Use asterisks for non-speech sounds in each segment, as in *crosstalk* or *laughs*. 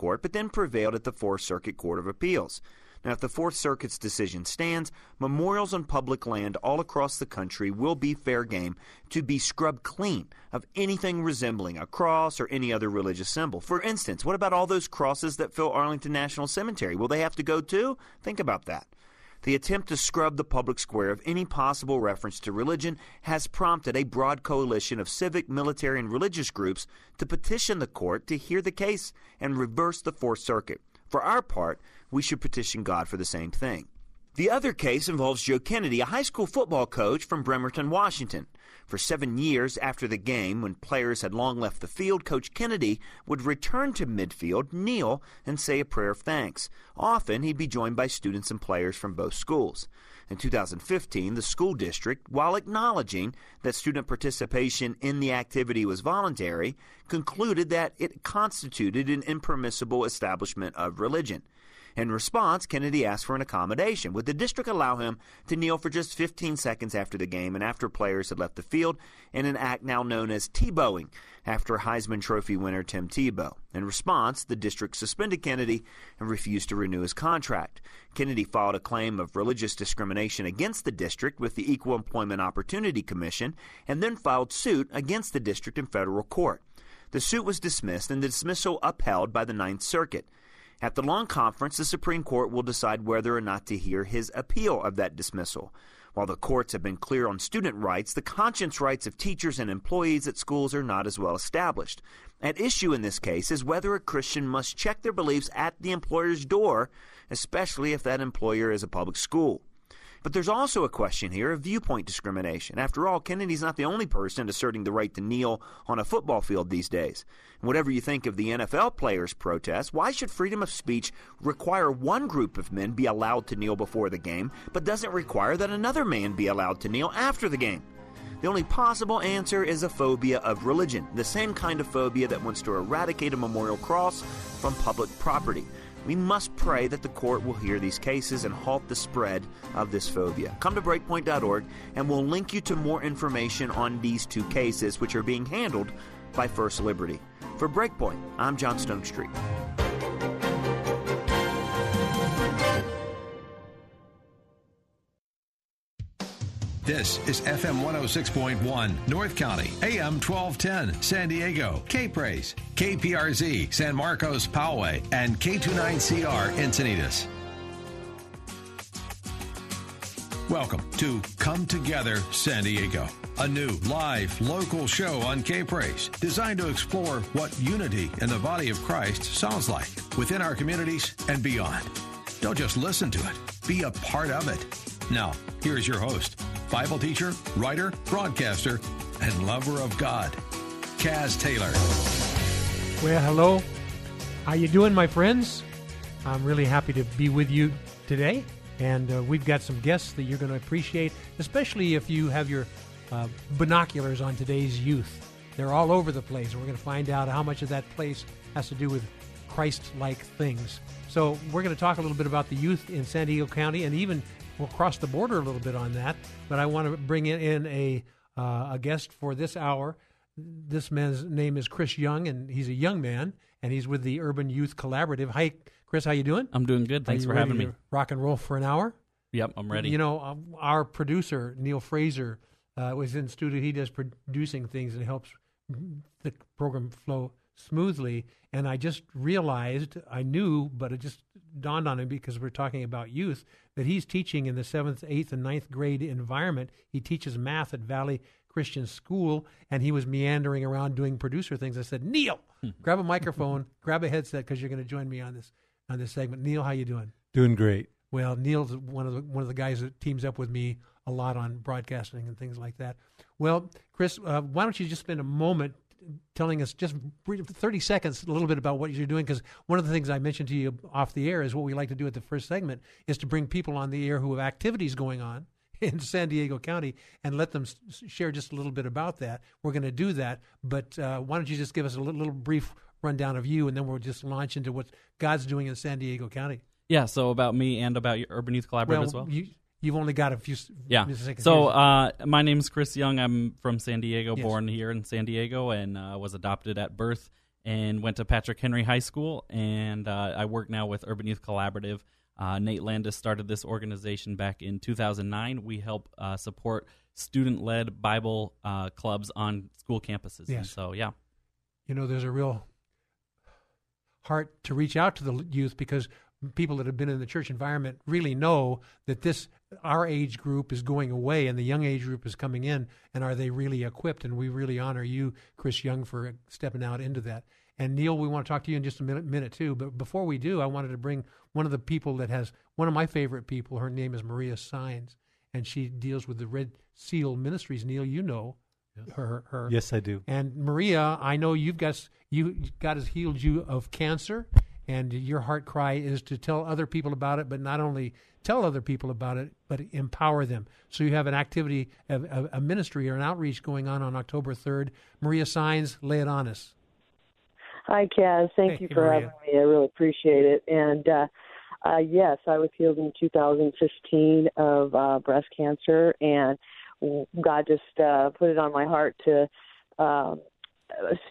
Court, but then prevailed at the Fourth Circuit Court of Appeals. Now, if the Fourth Circuit's decision stands, memorials on public land all across the country will be fair game to be scrubbed clean of anything resembling a cross or any other religious symbol. For instance, what about all those crosses that fill Arlington National Cemetery? Will they have to go too? Think about that. The attempt to scrub the public square of any possible reference to religion has prompted a broad coalition of civic, military, and religious groups to petition the court to hear the case and reverse the Fourth Circuit. For our part, we should petition God for the same thing. The other case involves Joe Kennedy, a high school football coach from Bremerton, Washington. For seven years after the game, when players had long left the field, Coach Kennedy would return to midfield, kneel, and say a prayer of thanks. Often, he'd be joined by students and players from both schools. In 2015, the school district, while acknowledging that student participation in the activity was voluntary, concluded that it constituted an impermissible establishment of religion. In response, Kennedy asked for an accommodation. Would the district allow him to kneel for just 15 seconds after the game and after players had left the field in an act now known as Tebowing after Heisman Trophy winner Tim Tebow? In response, the district suspended Kennedy and refused to renew his contract. Kennedy filed a claim of religious discrimination against the district with the Equal Employment Opportunity Commission and then filed suit against the district in federal court. The suit was dismissed and the dismissal upheld by the Ninth Circuit. At the long conference, the Supreme Court will decide whether or not to hear his appeal of that dismissal. While the courts have been clear on student rights, the conscience rights of teachers and employees at schools are not as well established. At issue in this case is whether a Christian must check their beliefs at the employer's door, especially if that employer is a public school. But there's also a question here of viewpoint discrimination. After all, Kennedy's not the only person asserting the right to kneel on a football field these days. Whatever you think of the NFL players' protests, why should freedom of speech require one group of men be allowed to kneel before the game, but doesn't require that another man be allowed to kneel after the game? The only possible answer is a phobia of religion, the same kind of phobia that wants to eradicate a memorial cross from public property. We must pray that the court will hear these cases and halt the spread of this phobia. Come to breakpoint.org and we'll link you to more information on these two cases, which are being handled by First Liberty. For Breakpoint, I'm John Stonestreet. This is FM 106.1, North County, AM 1210, San Diego, K Praise, KPRZ, San Marcos, Poway, and K29CR, Encinitas. Welcome to Come Together San Diego, a new live local show on K Praise designed to explore what unity in the body of Christ sounds like within our communities and beyond. Don't just listen to it, be a part of it. Now, here's your host, Bible teacher, writer, broadcaster, and lover of God, Kaz Taylor. Well, hello. How you doing, my friends? I'm really happy to be with you today, and uh, we've got some guests that you're going to appreciate, especially if you have your uh, binoculars on today's youth. They're all over the place. We're going to find out how much of that place has to do with Christ-like things. So we're going to talk a little bit about the youth in San Diego County, and even we'll cross the border a little bit on that. But I want to bring in a uh, a guest for this hour. This man's name is Chris Young, and he's a young man, and he's with the Urban Youth Collaborative. Hi, Chris. How you doing? I'm doing good. Thanks for having me. Rock and roll for an hour. Yep, I'm ready. You know, um, our producer Neil Fraser uh, was in studio. He does producing things and helps the program flow smoothly. And I just realized, I knew, but it just dawned on him because we're talking about youth, that he's teaching in the seventh, eighth, and ninth grade environment. He teaches math at Valley Christian School, and he was meandering around doing producer things. I said, Neil, grab a microphone, *laughs* grab a headset, because you're going to join me on this on this segment. Neil, how you doing? Doing great. Well, Neil's one of the one of the guys that teams up with me a lot on broadcasting and things like that. Well, Chris, uh, why don't you just spend a moment telling us just 30 seconds a little bit about what you're doing because one of the things I mentioned to you off the air is what we like to do at the first segment is to bring people on the air who have activities going on *laughs* in San Diego County and let them share just a little bit about that. We're going to do that, but uh, why don't you just give us a little, little brief rundown of you, and then we'll just launch into what God's doing in San Diego County. Yeah, so about me and about your Urban Youth Collaborative well, as well. You, You've only got a few. Yeah. Seconds. So uh, my name's Chris Young. I'm from San Diego, yes. born here in San Diego, and uh, was adopted at birth, and went to Patrick Henry High School, and uh, I work now with Urban Youth Collaborative. Uh, Nate Landis started this organization back in 2009. We help uh, support student-led Bible uh, clubs on school campuses. Yes. And so yeah. You know, there's a real heart to reach out to the youth because people that have been in the church environment really know that this our age group is going away and the young age group is coming in and are they really equipped? And we really honor you chris young for stepping out into that. And neil we want to talk to you in just a minute minute too but before we do i wanted to bring one of the people that has one of my favorite people her name is maria signs and she deals with the red seal ministries. Neil you know yes. her her. Yes i do. And maria i know you've got you god has healed you of cancer and your heart cry is to tell other people about it, but not only tell other people about it, but empower them. So you have an activity, a, a ministry or an outreach going on on October 3rd. Maria Signs, lay it on us. Hi, Kaz. Thank hey, you for Maria. having me. I really appreciate it. And uh, uh, yes, I was healed in 2015 of uh, breast cancer, and God just uh, put it on my heart to um,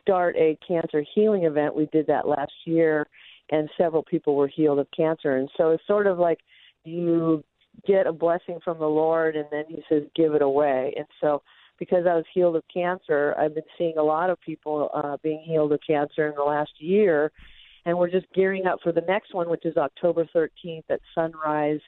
start a cancer healing event. We did that last year and several people were healed of cancer. And so it's sort of like you get a blessing from the Lord and then he says, give it away. And so because I was healed of cancer, I've been seeing a lot of people uh, being healed of cancer in the last year. And we're just gearing up for the next one, which is October 13th at Sunrise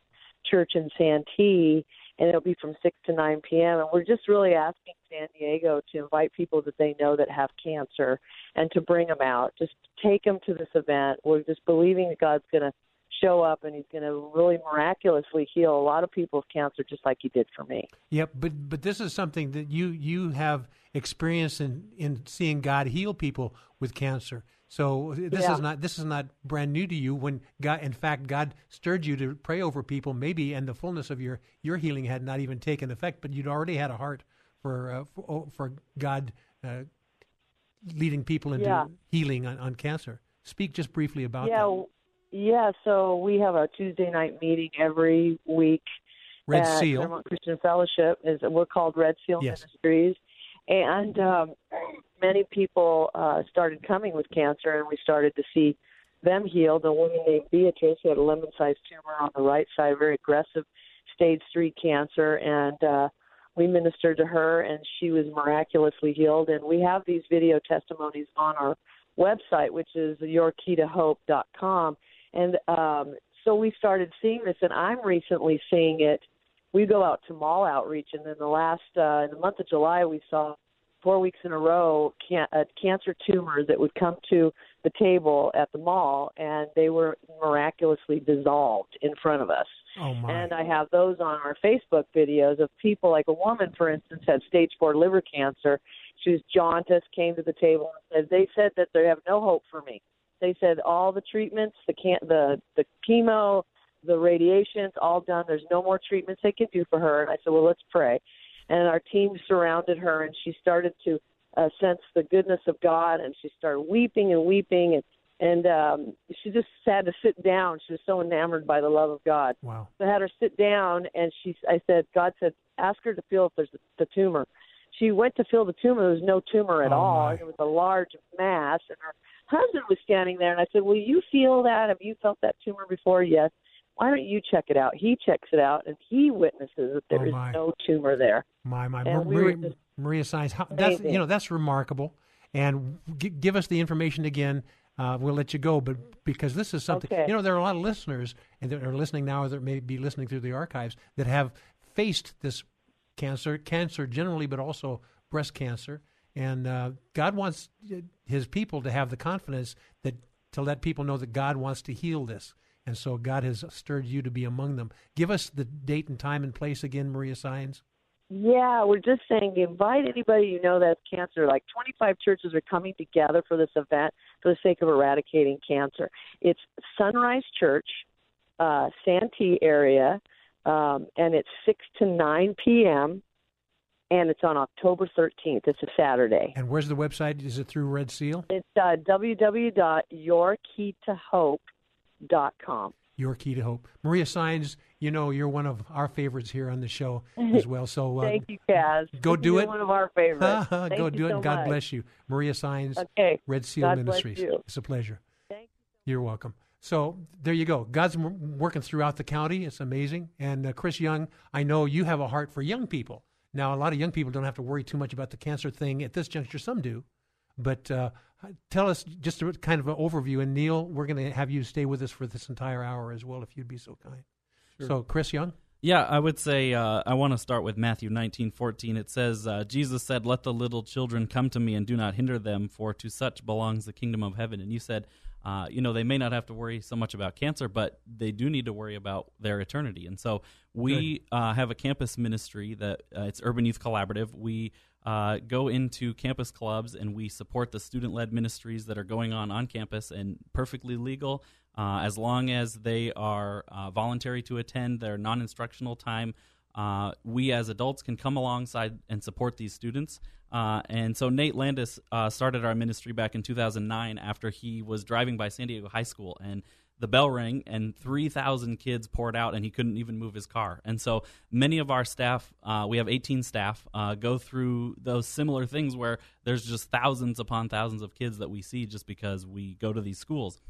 Church in Santee. And it'll be from 6 to 9 p.m. And we're just really asking San Diego to invite people that they know that have cancer and to bring them out. Just take them to this event. We're just believing that God's going to show up and he's going to really miraculously heal a lot of people of cancer just like he did for me. Yep, but but this is something that you you have experience in in seeing God heal people with cancer. So this Yeah. is not this is not brand new to you. When God, in fact, God stirred you to pray over people, maybe, and the fullness of your your healing had not even taken effect, but you'd already had a heart for uh, for, oh, for God uh, leading people into Yeah. healing on, on cancer. Speak just briefly about yeah, that. yeah. So we have a Tuesday night meeting every week. Red at Seal. Claremont Christian Fellowship is we're called Red Seal Yes. Ministries, and um, many people uh, started coming with cancer, and we started to see them healed. A woman named Beatrice had a lemon-sized tumor on the right side, very aggressive stage three cancer, and uh, we ministered to her, and she was miraculously healed. And we have these video testimonies on our website, which is yourkeytohope.com. And um, so we started seeing this, and I'm recently seeing it. We go out to mall outreach, and then the last uh, in the month of July, we saw four weeks in a row can- a cancer tumor that would come to the table at the mall, and they were miraculously dissolved in front of us. Oh my! And I have those on our Facebook videos of people like a woman, for instance, had stage four liver cancer. She was jaundice, came to the table and said, "They said that they have no hope for me. They said all the treatments, the can the the chemo, the radiations, all done. There's no more treatments they can do for her." And I said, "Well, let's pray." And our team surrounded her, and she started to uh, sense the goodness of God, and she started weeping and weeping, and and um, she just had to sit down. She was so enamored by the love of God. wow. So I had her sit down, and she, I said, God said, ask her to feel if there's the tumor. She went to feel the tumor. There was no tumor at Oh, all. my. It was a large mass, and her husband was standing there. And I said, Will you feel that? Have you felt that tumor before? Yes. Why don't you check it out? He checks it out, and he witnesses that there Oh, is no tumor there. My my And we Maria, Maria Signs. How, that's amazing. you know that's remarkable. And g- give us the information again. Uh, we'll let you go, but because this is something Okay. you know, there are a lot of listeners and that are listening now, or that may be listening through the archives that have faced this cancer, cancer generally, but also breast cancer. And uh, God wants His people to have the confidence that to let people know that God wants to heal this. And so God has stirred you to be among them. Give us the date and time and place again, Maria Signs. Yeah, we're just saying invite anybody you know that's cancer. Like 25 churches are coming together for this event for the sake of eradicating cancer. It's Sunrise Church, uh, Santee area, um, and it's 6 to 9 p.m. And it's on October 13th. It's a Saturday. And where's the website? Is it through Red Seal? It's uh, www.yourkeytohope.com. Your Key to Hope. Maria Signs, you know, you're one of our favorites here on the show *laughs* as well. So uh, Thank you, Kaz. Go do You're it. One of our favorites. *laughs* go do it, so God much. bless you. Maria Signs, Okay. Red Seal God Ministries. you. It's a pleasure. Thank you. You're welcome. So there you go. God's working throughout the county. It's amazing. And uh, Chris Young, I know you have a heart for young people. Now, a lot of young people don't have to worry too much about the cancer thing at this juncture. Some do. But uh, tell us just a kind of an overview. And Neil, we're going to have you stay with us for this entire hour as well, if you'd be so kind. So, Chris Young? Yeah, I would say uh, I want to start with Matthew nineteen fourteen. It says, uh, Jesus said, Let the little children come to me and do not hinder them, for to such belongs the kingdom of heaven. And you said, uh, you know, they may not have to worry so much about cancer, but they do need to worry about their eternity. And so we uh, have a campus ministry that uh, it's Urban Youth Collaborative. We uh, go into campus clubs and we support the student led ministries that are going on on campus and perfectly legal uh, as long as they are uh, voluntary to attend their non instructional time. Uh, we as adults can come alongside and support these students. Uh, and so Nate Landis uh, started our ministry back in 2009 after he was driving by San Diego High School and the bell rang and 3,000 kids poured out and he couldn't even move his car. And so many of our staff, uh, we have 18 staff, uh, go through those similar things where there's just thousands upon thousands of kids that we see just because we go to these schools.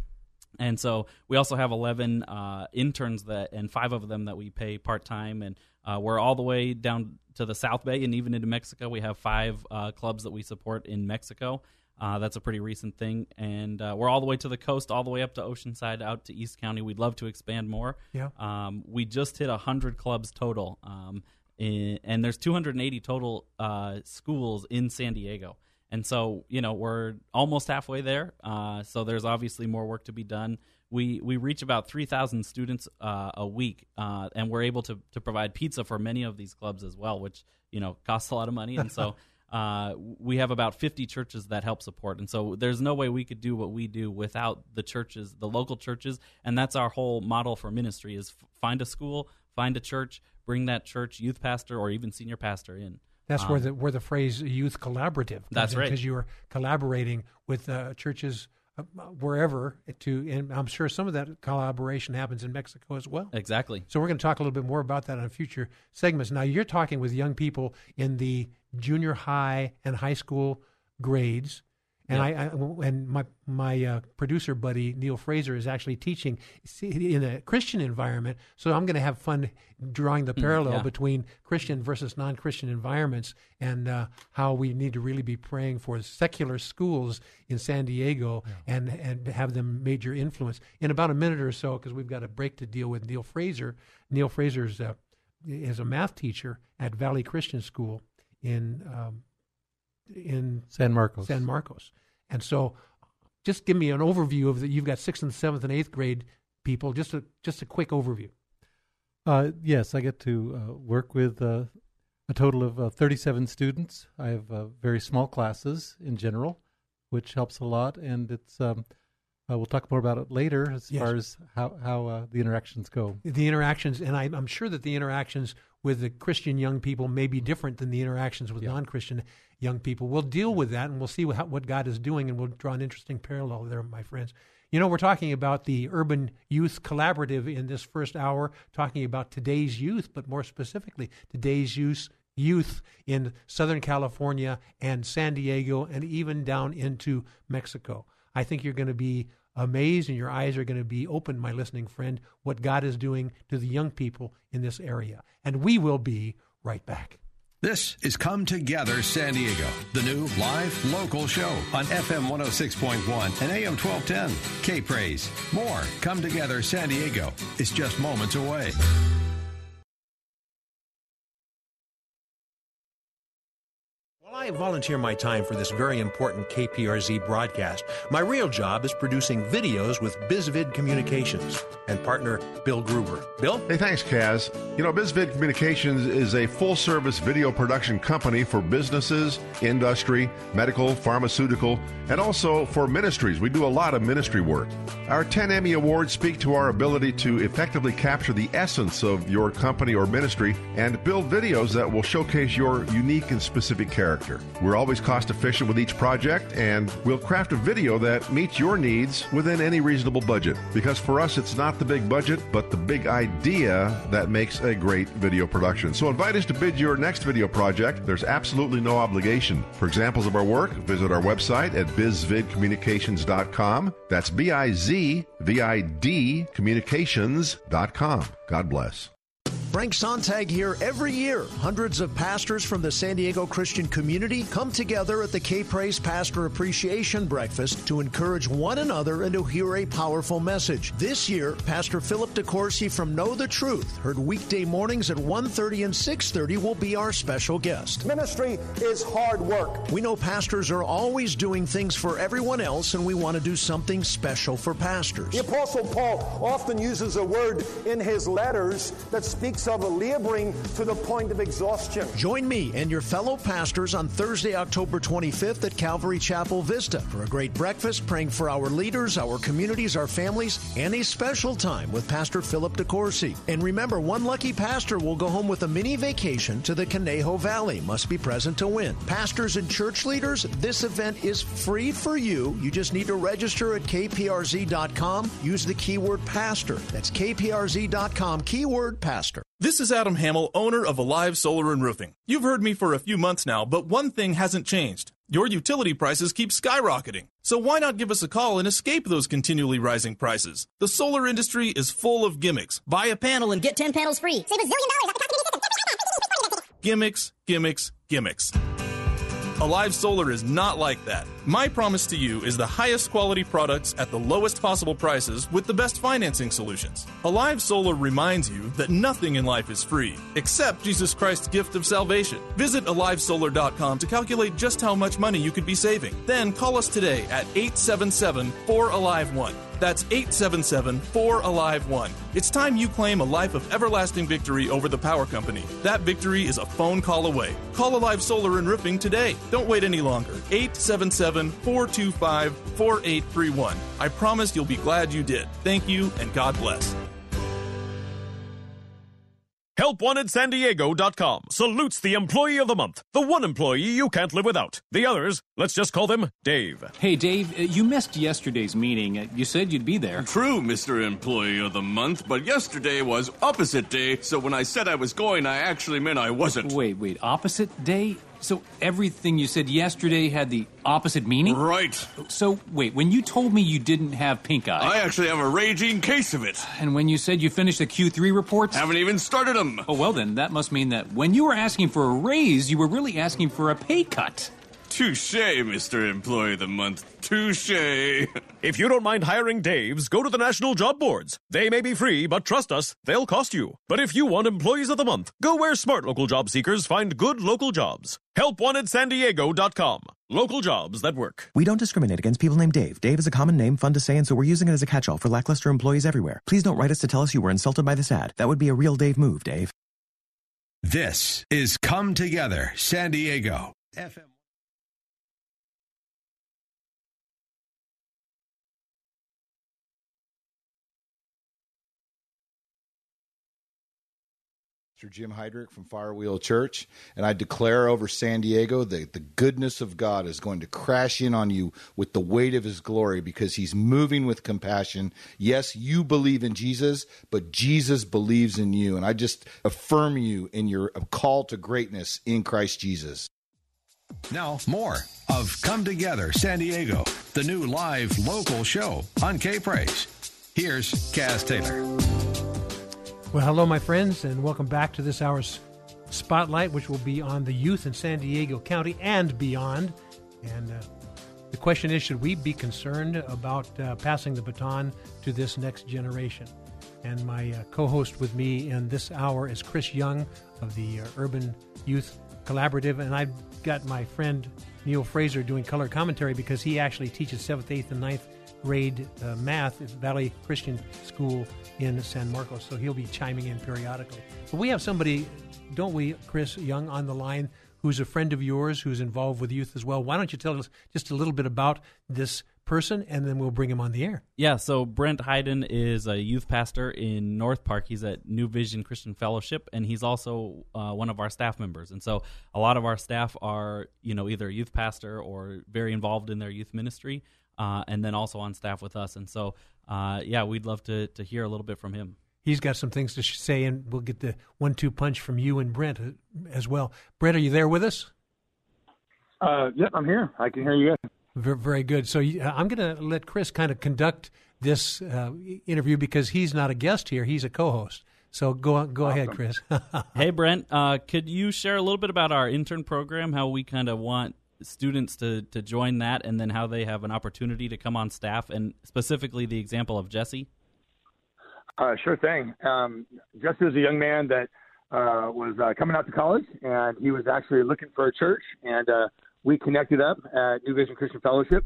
And so we also have 11 uh, interns that, and five of them that we pay part time. And uh, we're all the way down to the South Bay and even into Mexico. We have five uh, clubs that we support in Mexico. Uh, that's a pretty recent thing. And uh, we're all the way to the coast, all the way up to Oceanside, out to East County. We'd love to expand more. Yeah. Um, we just hit 100 clubs total. Um, in, and there's 280 total uh, schools in San Diego. And so, you know, we're almost halfway there. Uh, so there's obviously more work to be done. We we reach about 3,000 students uh, a week, uh, and we're able to to provide pizza for many of these clubs as well, which you know costs a lot of money. And so *laughs* uh, we have about 50 churches that help support. And so there's no way we could do what we do without the churches, the local churches. And that's our whole model for ministry: is f- find a school, find a church, bring that church youth pastor or even senior pastor in. That's where Um, the where the phrase youth collaborative. That's right. because you are collaborating with uh, churches Uh, wherever to, and I'm sure some of that collaboration happens in Mexico as well. Exactly. So we're going to talk a little bit more about that on future segments. Now you're talking with young people in the junior high and high school grades. And Yeah. I, I and my my uh, producer buddy Neil Fraser is actually teaching in a Christian environment. So I'm going to have fun drawing the parallel Mm, yeah. between Christian versus non-Christian environments, and uh, how we need to really be praying for secular schools in San Diego and and have them major influence. In about a minute or so, because we've got a break to deal with Neil Fraser. Neil Fraser's uh, is a math teacher at Valley Christian School in um, in San Marcos. San Marcos. And so, just give me an overview of that. You've got sixth and seventh and eighth grade people. Just a just a quick overview. Uh, yes, I get to uh, work with uh, a total of uh, 37 students. I have uh, very small classes in general, which helps a lot. And it's um, uh, we'll talk more about it later as Yes. far as how how uh, the interactions go. The interactions, and I, I'm sure that the interactions with the Christian young people may be different than the interactions with non-Christian young people. We'll deal with that, and we'll see how, what God is doing, and we'll draw an interesting parallel there, my friends. You know, we're talking about the Urban Youth Collaborative in this first hour, talking about today's youth, but more specifically, today's youth youth in Southern California and San Diego and even down into Mexico. I think you're going to be amazed and your eyes are going to be open, my listening friend, what God is doing to the young people in this area. And we will be right back. This is Come Together San Diego, the new live local show on FM 106.1 and AM 1210. K Praise. More Come Together San Diego is just moments away. I volunteer my time for this very important KPRZ broadcast. My real job is producing videos with BizVid Communications and partner Bill Gruber. Bill? Hey, thanks, Kaz. You know, BizVid Communications is a full service video production company for businesses, industry, medical, pharmaceutical, and also for ministries. We do a lot of ministry work. Our 10 Emmy Awards speak to our ability to effectively capture the essence of your company or ministry and build videos that will showcase your unique and specific character. We're always cost efficient with each project, and we'll craft a video that meets your needs within any reasonable budget. Because for us, it's not the big budget, but the big idea that makes a great video production. So invite us to bid your next video project. There's absolutely no obligation. For examples of our work, visit our website at bizvidcommunications.com. That's B I Z V I D communications.com. God bless. Frank Sontag here every year. Hundreds of pastors from the San Diego Christian community come together at the K Praise Pastor Appreciation Breakfast to encourage one another and to hear a powerful message. This year, Pastor Philip DeCourcy from Know the Truth, heard weekday mornings at 1.30 and 6.30 will be our special guest. Ministry is hard work. We know pastors are always doing things for everyone else, and we want to do something special for pastors. The Apostle Paul often uses a word in his letters that speaks of laboring to the point of exhaustion. Join me and your fellow pastors on Thursday, October 25th at Calvary Chapel Vista for a great breakfast, praying for our leaders, our communities, our families, and a special time with Pastor Philip DeCourcy. And remember, one lucky pastor will go home with a mini vacation to the Conejo Valley. Must be present to win. Pastors and church leaders, this event is free for you. You just need to register at kprz.com. Use the keyword pastor. That's kprz.com, keyword pastor. This is Adam Hamill, owner of Alive Solar and Roofing. You've heard me for a few months now, but one thing hasn't changed. Your utility prices keep skyrocketing. So why not give us a call and escape those continually rising prices? The solar industry is full of gimmicks. Buy a panel and get 10 panels free. Save a zillion dollars. Gimmicks, gimmicks, gimmicks. Alive Solar is not like that. My promise to you is the highest quality products at the lowest possible prices with the best financing solutions. Alive Solar reminds you that nothing in life is free, except Jesus Christ's gift of salvation. Visit AliveSolar.com to calculate just how much money you could be saving. Then call us today at 877 4 Alive 1. That's 877 4 Alive 1. It's time you claim a life of everlasting victory over the power company. That victory is a phone call away. Call Alive Solar and Roofing today. Don't wait any longer. 877 425 4831. I promise you'll be glad you did. Thank you and God bless. HelpWantedSanDiego.com salutes the employee of the month, the one employee you can't live without. The others, let's just call them Dave. Hey, Dave, uh, you missed yesterday's meeting. Uh, You said you'd be there. True, Mr. Employee of the Month, but yesterday was opposite day, so when I said I was going, I actually meant I wasn't. Wait, wait, opposite day? So everything you said yesterday had the opposite meaning? Right. So, wait, when you told me you didn't have pink eye. I actually have a raging case of it. And when you said you finished the Q3 reports? Haven't even started them. Oh, well, then, that must mean that when you were asking for a raise, you were really asking for a pay cut. Touche, Mr. Employee of the Month. Touche. *laughs* If you don't mind hiring Daves, go to the national job boards. They may be free, but trust us, they'll cost you. But if you want employees of the month, go where smart local job seekers find good local jobs. Help wanted San HelpWantedSanDiego.com. Local jobs that work. We don't discriminate against people named Dave. Dave is a common name, fun to say, and so we're using it as a catch-all for lackluster employees everywhere. Please don't write us to tell us you were insulted by this ad. That would be a real Dave move, Dave. This is Come Together San Diego. FM. Pastor Jim Heidrich from Firewheel Church, and I declare over San Diego that the goodness of God is going to crash in on you with the weight of His glory because He's moving with compassion. Yes, you believe in Jesus, but Jesus believes in you, and I just affirm you in your call to greatness in Christ Jesus. Now, more of Come Together San Diego, the new live local show on K Praise. Here's Kaz Taylor. Well, hello, my friends, and welcome back to this hour's spotlight, which will be on the youth in San Diego County and beyond. And uh, the question is should we be concerned about uh, passing the baton to this next generation? And my uh, co host with me in this hour is Chris Young of the uh, Urban Youth Collaborative, and I've got my friend Neil Fraser doing color commentary because he actually teaches seventh, eighth, and ninth grade uh, math at Valley Christian School in San Marcos. So he'll be chiming in periodically. But we have somebody, don't we, Chris Young, on the line who's a friend of yours who's involved with youth as well. Why don't you tell us just a little bit about this person and then we'll bring him on the air? Yeah, so Brent Hayden is a youth pastor in North Park. He's at New Vision Christian Fellowship and he's also uh, one of our staff members. And so a lot of our staff are, you know, either a youth pastor or very involved in their youth ministry. Uh, and then also on staff with us. And so, uh, yeah, we'd love to, to hear a little bit from him he's got some things to say, and we'll get the one-two punch from you and Brent uh, as well. Brent, are you there with us? Uh, yep, I'm here. I can hear you. Very, very good. So uh, I'm going to let Chris kind of conduct this uh, interview because he's not a guest here; he's a co-host. So go go awesome. ahead, Chris. *laughs* hey, Brent, uh, could you share a little bit about our intern program? How we kind of want students to to join that, and then how they have an opportunity to come on staff, and specifically the example of Jesse. Uh, sure thing. Um, Jesse was a young man that uh, was uh, coming out to college, and he was actually looking for a church, and uh, we connected up at New Vision Christian Fellowship.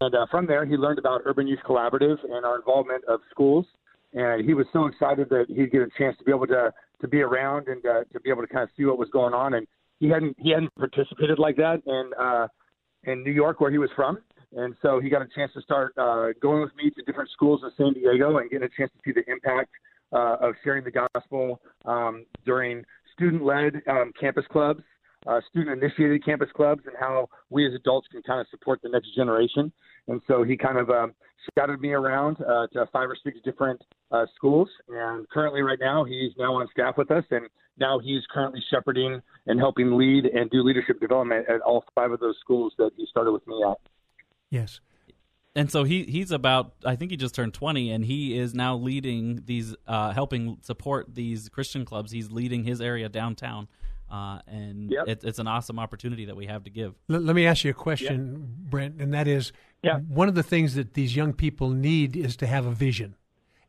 And uh, from there, he learned about Urban Youth Collaborative and our involvement of schools. And he was so excited that he'd get a chance to be able to to be around and uh, to be able to kind of see what was going on. And he hadn't he hadn't participated like that in uh, in New York, where he was from. And so he got a chance to start uh, going with me to different schools in San Diego and getting a chance to see the impact uh, of sharing the gospel um, during student led um, campus clubs, uh, student initiated campus clubs, and how we as adults can kind of support the next generation. And so he kind of um, scouted me around uh, to five or six different uh, schools. And currently, right now, he's now on staff with us. And now he's currently shepherding and helping lead and do leadership development at all five of those schools that he started with me at. Yes. And so he he's about I think he just turned 20 and he is now leading these uh, helping support these Christian clubs. He's leading his area downtown. Uh, and yep. it, it's an awesome opportunity that we have to give. L- let me ask you a question, yep. Brent, and that is, yeah. one of the things that these young people need is to have a vision,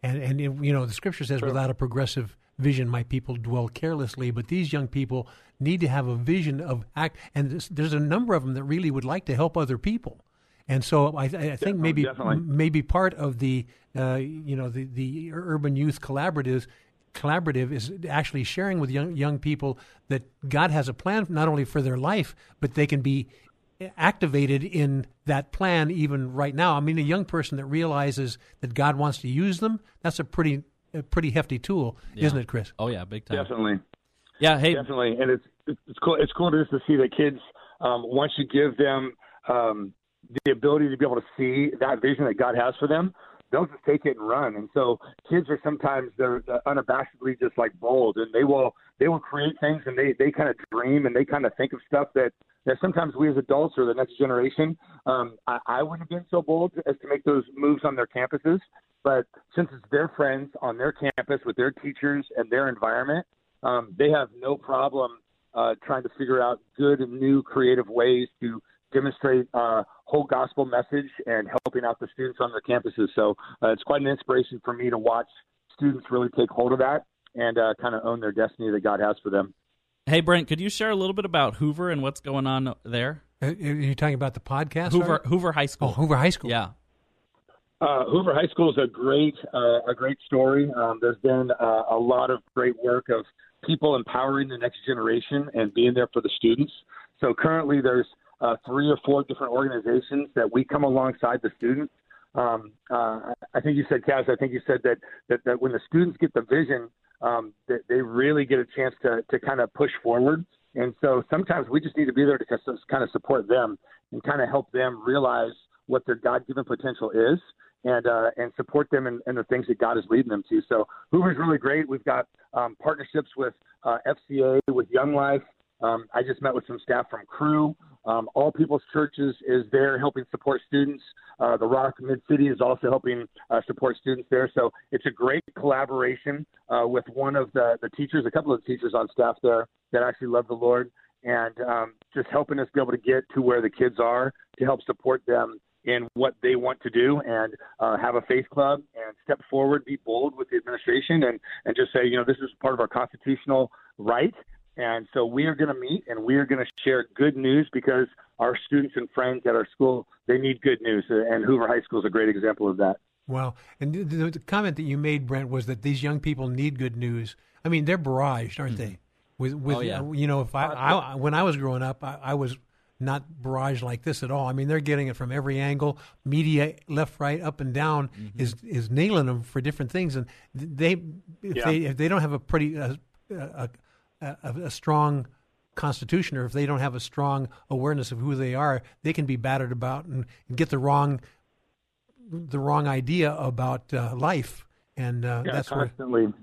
and and you know the scripture says, sure. without a progressive vision, my people dwell carelessly. But these young people need to have a vision of act, and there's a number of them that really would like to help other people. And so I, I think maybe definitely. maybe part of the uh, you know the, the urban youth collaboratives collaborative is actually sharing with young young people that God has a plan not only for their life but they can be activated in that plan even right now. I mean, a young person that realizes that God wants to use them that's a pretty a pretty hefty tool, yeah. isn't it, Chris? Oh yeah, big time. Definitely. Yeah. Hey. Definitely, and it's it's cool. It's cool just to see that kids um, once you give them um, the ability to be able to see that vision that God has for them, they'll just take it and run. And so kids are sometimes they're unabashedly just like bold, and they will they will create things, and they they kind of dream and they kind of think of stuff that that sometimes we as adults or the next generation, um, I, I wouldn't have been so bold as to make those moves on their campuses. But since it's their friends on their campus with their teachers and their environment, um, they have no problem uh, trying to figure out good and new creative ways to demonstrate uh, whole gospel message and helping out the students on their campuses. So uh, it's quite an inspiration for me to watch students really take hold of that and uh, kind of own their destiny that God has for them. Hey, Brent, could you share a little bit about Hoover and what's going on there? Uh, are you talking about the podcast? Hoover Hoover High School. Oh, Hoover High School. Yeah. Uh, Hoover High School is a great uh, a great story. Um, there's been uh, a lot of great work of people empowering the next generation and being there for the students. So currently, there's uh, three or four different organizations that we come alongside the students. Um, uh, I think you said, Kaz, I think you said that, that, that when the students get the vision, um, that they really get a chance to, to kind of push forward. And so sometimes we just need to be there to kind of support them and kind of help them realize what their God given potential is and uh, and support them in, in, the things that God is leading them to. So Hoover's really great. We've got um, partnerships with uh, FCA, with Young Life. Um, I just met with some staff from Cru. Um, All People's Churches is there helping support students. Uh, the Rock Mid City is also helping uh, support students there. So it's a great collaboration uh, with one of the, the teachers, a couple of teachers on staff there that actually love the Lord, and um, just helping us be able to get to where the kids are to help support them in what they want to do and uh, have a faith club and step forward, be bold with the administration, and, and just say, you know, this is part of our constitutional right And so we are going to meet and we are going to share good news because our students and friends at our school they need good news, and Hoover High School is a great example of that. Wow. And the, the, comment that you made, Brent, was that these young people need good news. I mean, they're barraged, aren't mm-hmm. they? With, with oh, yeah. you know, if I, I when I was growing up, I, I was not barrage like this at all. I mean, they're getting it from every angle, media, left, right, up and down mm-hmm. is is nailing them for different things, and they if yeah. they if they don't have a pretty uh, a, a, a, strong constitution, or if they don't have a strong awareness of who they are, they can be battered about and, and get the wrong the wrong idea about uh, life, and uh, yeah, that's constantly. Where,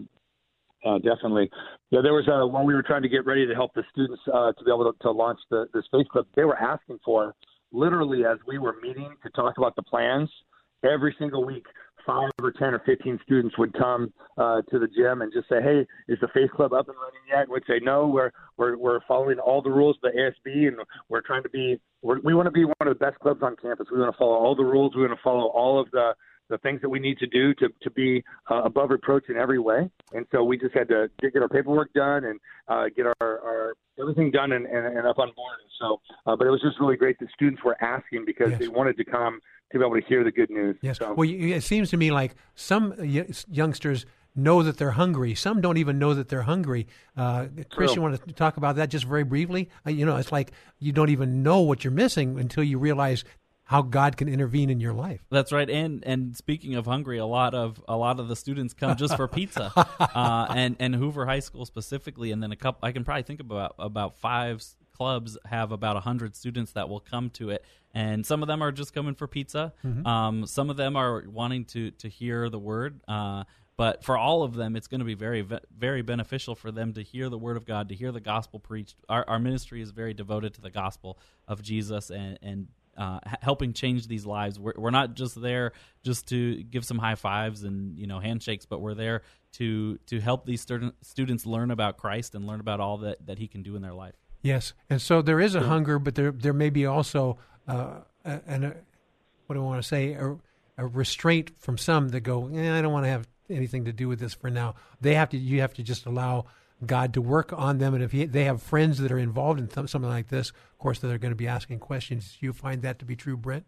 uh, definitely. Yeah, there was a, when we were trying to get ready to help the students uh, to be able to, to launch the, the faith club, they were asking for literally as we were meeting to talk about the plans every single week. Five or ten or fifteen students would come uh, to the gym and just say, "Hey, is the Faith Club up and running yet?" We'd say, "No, we're we're we're following all the rules of the ASB, and we're trying to be we're, we want to be one of the best clubs on campus. We want to follow all the rules. We want to follow all of the the things that we need to do to, to be uh, above reproach in every way. And so we just had to get our paperwork done and uh, get our, our everything done and, and, and up on board. And so, uh, but it was just really great that students were asking because yes. they wanted to come to be able to hear the good news. Yes. So, well, it seems to me like some youngsters know that they're hungry. Some don't even know that they're hungry. Uh, Chris, you want to talk about that just very briefly? Uh, you know, it's like you don't even know what you're missing until you realize how God can intervene in your life. That's right. And and speaking of hungry, a lot of a lot of the students come just for pizza, *laughs* uh, and and Hoover High School specifically, and then a couple. I can probably think about about five clubs have about hundred students that will come to it, and some of them are just coming for pizza. Mm-hmm. Um, some of them are wanting to to hear the word. Uh, but for all of them, it's going to be very, very beneficial for them to hear the word of God, to hear the gospel preached. Our, our ministry is very devoted to the gospel of Jesus and, and uh, helping change these lives. We're, we're not just there just to give some high fives and you know handshakes, but we're there to to help these student, students learn about Christ and learn about all that, that He can do in their life. Yes, and so there is a hunger, but there there may be also uh, an a, what do I want to say a, a restraint from some that go, eh, I don't want to have anything to do with this for now. They have to. You have to just allow God to work on them. And if he, they have friends that are involved in th- something like this, of course, they're going to be asking questions. Do you find that to be true, Brent?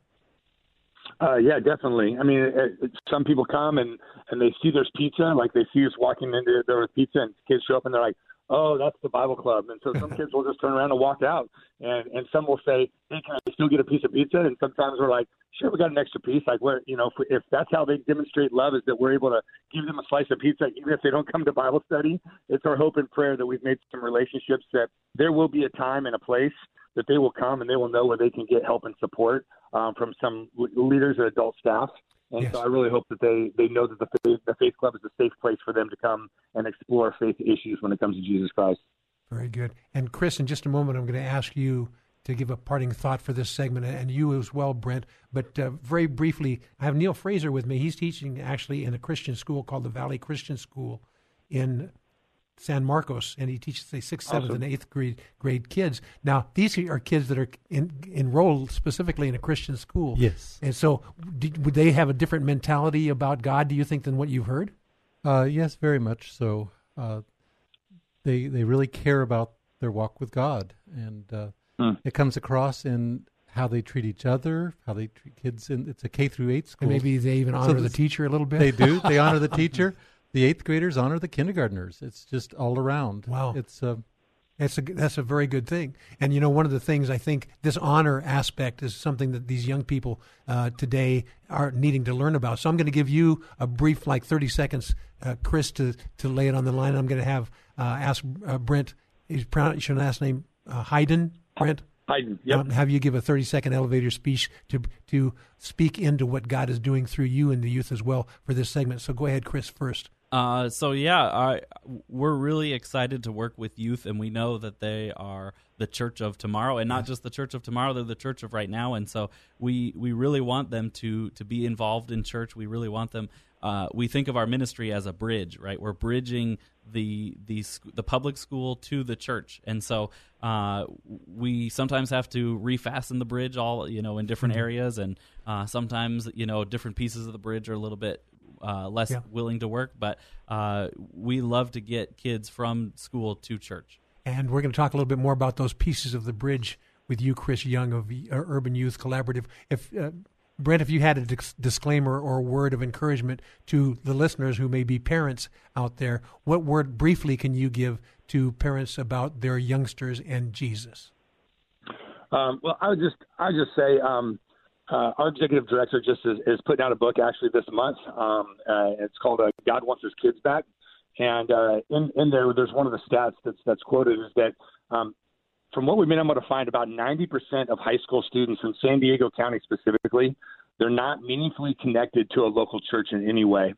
Uh, yeah, definitely. I mean, it, it, some people come and and they see there's pizza, like they see us walking into there with pizza, and kids show up and they're like, oh, that's the Bible club. And so some *laughs* kids will just turn around and walk out. And and some will say, hey, can I still get a piece of pizza? And sometimes we're like, sure, we got an extra piece. Like, where, you know, if, if that's how they demonstrate love is that we're able to give them a slice of pizza, even if they don't come to Bible study. It's our hope and prayer that we've made some relationships that there will be a time and a place that they will come and they will know where they can get help and support um, from some leaders and adult staff. And yes. so I really hope that they, they know that the faith, the faith Club is a safe place for them to come and explore faith issues when it comes to Jesus Christ. Very good. And Chris, in just a moment, I'm going to ask you to give a parting thought for this segment, and you as well, Brent. But uh, very briefly, I have Neil Fraser with me. He's teaching actually in a Christian school called the Valley Christian School in San Marcos, and he teaches the sixth, seventh, awesome. and eighth grade grade kids. Now, these are kids that are in, enrolled specifically in a Christian school. Yes, and so would they have a different mentality about God? Do you think than what you've heard? Uh, yes, very much so. Uh, they they really care about their walk with God, and uh, mm. it comes across in how they treat each other, how they treat kids. In it's a K through eight school. And maybe they even honor so the teacher a little bit. They do. *laughs* They honor the teacher. The eighth graders honor the kindergartners. It's just all around. Wow. It's uh, that's a that's a very good thing. And you know, one of the things I think this honor aspect is something that these young people uh, today are needing to learn about. So I'm going to give you a brief, like 30 seconds, uh, Chris, to to lay it on the line. I'm going to have uh, ask uh, Brent. Is pronounce your last name uh, Hayden? Brent. Hayden. Yep. Um, have you give a 30 second elevator speech to to speak into what God is doing through you and the youth as well for this segment. So go ahead, Chris, first. Uh, so yeah, I, we're really excited to work with youth, and we know that they are the church of tomorrow, and not just the church of tomorrow; they're the church of right now. And so we we really want them to to be involved in church. We really want them. Uh, we think of our ministry as a bridge, right? We're bridging the the the public school to the church, and so uh, we sometimes have to refasten the bridge all you know in different mm-hmm. areas, and uh, sometimes you know different pieces of the bridge are a little bit uh, less yeah. willing to work, but uh, we love to get kids from school to church. And we're going to talk a little bit more about those pieces of the bridge with you, Chris Young of uh, Urban Youth Collaborative. If uh, Brent, if you had a dis- disclaimer or a word of encouragement to the listeners who may be parents out there, what word briefly can you give to parents about their youngsters and Jesus? Um, well, I would just I would just say um, uh, our executive director just is, is, putting out a book actually this month. Um, uh, it's called uh, "God Wants His Kids Back," and uh, in in there, there's one of the stats that's that's quoted is that um, from what we've been able to find, about 90% of high school students in San Diego County specifically, they're not meaningfully connected to a local church in any way.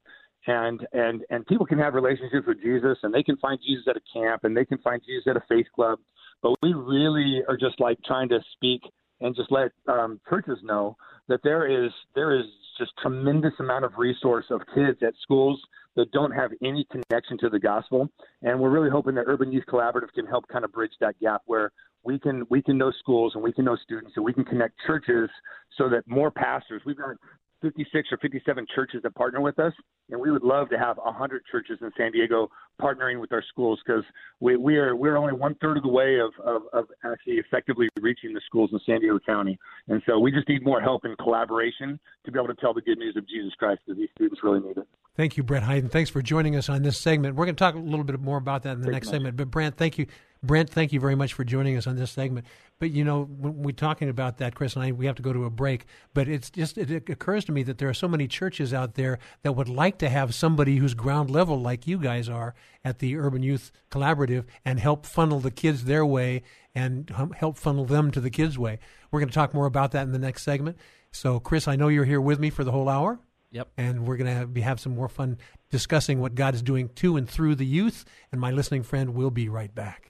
And and and people can have relationships with Jesus, and they can find Jesus at a camp, and they can find Jesus at a faith club. But we really are just like trying to speak and just let um, churches know that there is there is just tremendous amount of resource of kids at schools that don't have any connection to the gospel. And we're really hoping that Urban Youth Collaborative can help kind of bridge that gap where we can we can know schools and we can know students and we can connect churches so that more pastors. We've got 56 or 57 churches that partner with us, and we would love to have 100 churches in San Diego partnering with our schools because we, we are we're only one third of the way of, of, of actually effectively reaching the schools in San Diego County, and so we just need more help and collaboration to be able to tell the good news of Jesus Christ because these students really need it. Thank you, Brent Hayden. Thanks for joining us on this segment. We're going to talk a little bit more about that in the Thank next segment. But Brent, thank you Brent, thank you very much for joining us on this segment. But you know, when we're talking about that, Chris and I, we have to go to a break. But it's just it occurs to me that there are so many churches out there that would like to have somebody who's ground level like you guys are at the Urban Youth Collaborative and help funnel the kids their way and help funnel them to the kids' way. We're going to talk more about that in the next segment. So, Chris, I know you're here with me for the whole hour. Yep. And we're going to have, have some more fun discussing what God is doing to and through the youth. And my listening friend will be right back.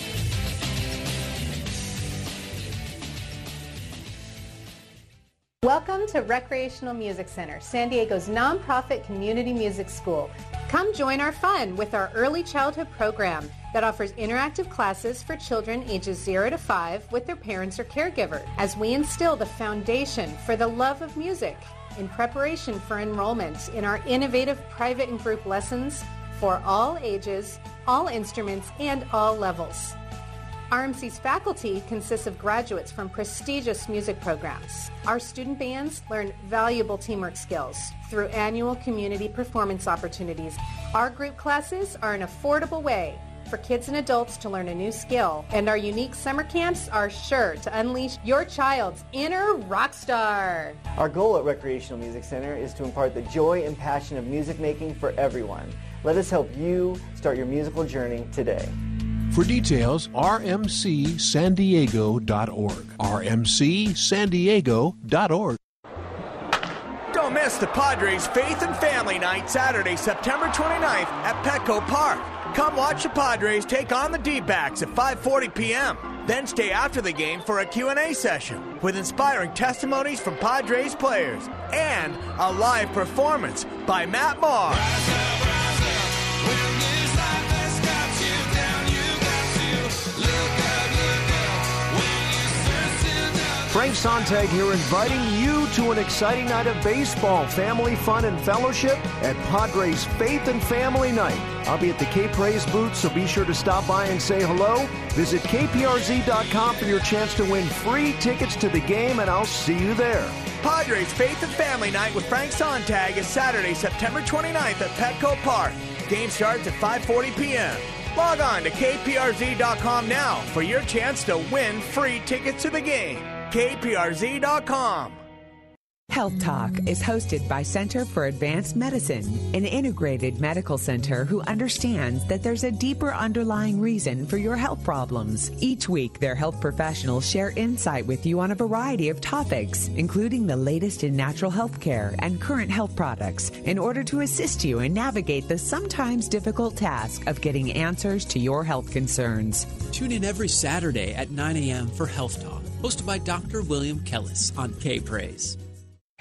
Welcome to Recreational Music Center, San Diego's nonprofit community music school. Come join our fun with our early childhood program that offers interactive classes for children ages 0 to 5 with their parents or caregiver as we instill the foundation for the love of music in preparation for enrollment in our innovative private and group lessons for all ages, all instruments, and all levels. RMC's faculty consists of graduates from prestigious music programs. Our student bands learn valuable teamwork skills through annual community performance opportunities. Our group classes are an affordable way for kids and adults to learn a new skill, and our unique summer camps are sure to unleash your child's inner rock star. Our goal at Recreational Music Center is to impart the joy and passion of music making for everyone. Let us help you start your musical journey today. For details, rmcsandiego.org. rmcsandiego.org. Don't miss the Padres Faith and Family Night Saturday, September 29th at Petco Park. Come watch the Padres take on the D-backs at 5:40 p.m. Then stay after the game for a Q&A session with inspiring testimonies from Padres players and a live performance by Matt Maher. Frank Sontag here inviting you to an exciting night of baseball, family fun, and fellowship at Padres Faith and Family Night. I'll be at the Praise booth, so be sure to stop by and say hello. Visit kprz.com for your chance to win free tickets to the game, and I'll see you there. Padres Faith and Family Night with Frank Sontag is Saturday, September 29th at Petco Park. Game starts at 5:40 p.m. Log on to kprz.com now for your chance to win free tickets to the game kprz.com. Health Talk is hosted by Center for Advanced Medicine, an integrated medical center who understands that there's a deeper underlying reason for your health problems. Each week, their health professionals share insight with you on a variety of topics, including the latest in natural health care and current health products, in order to assist you and navigate the sometimes difficult task of getting answers to your health concerns. Tune in every Saturday at 9 a.m. for Health Talk, hosted by Dr. William Kellas on K Praise.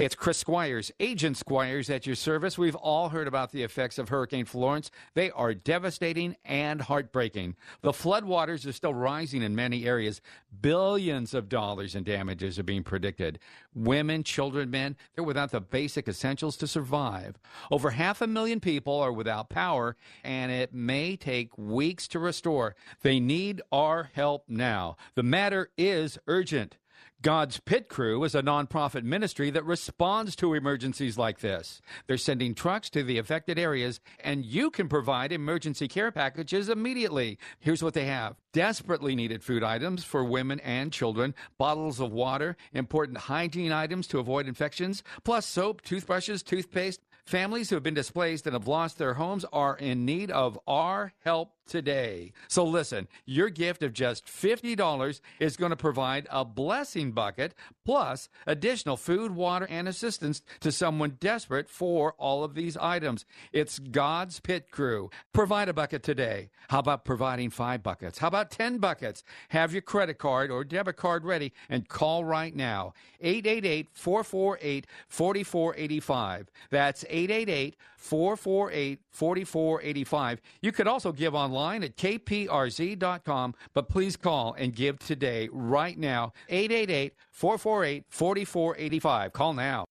It's Chris Squires, Agent Squires at your service. We've all heard about the effects of Hurricane Florence. They are devastating and heartbreaking. The floodwaters are still rising in many areas. Billions of dollars in damages are being predicted. Women, children, men, they're without the basic essentials to survive. Over half a million people are without power, and it may take weeks to restore. They need our help now. The matter is urgent. God's Pit Crew is a nonprofit ministry that responds to emergencies like this. They're sending trucks to the affected areas, and you can provide emergency care packages immediately. Here's what they have desperately needed food items for women and children, bottles of water, important hygiene items to avoid infections, plus soap, toothbrushes, toothpaste. Families who have been displaced and have lost their homes are in need of our help today. So listen, your gift of just $50 is going to provide a blessing bucket plus additional food, water, and assistance to someone desperate for all of these items. It's God's Pit Crew. Provide a bucket today. How about providing five buckets? How about 10 buckets? Have your credit card or debit card ready and call right now. 888 448 4485. That's 888 448 4485. You could also give online at kprz.com, but please call and give today, right now. 888 448 4485. Call now.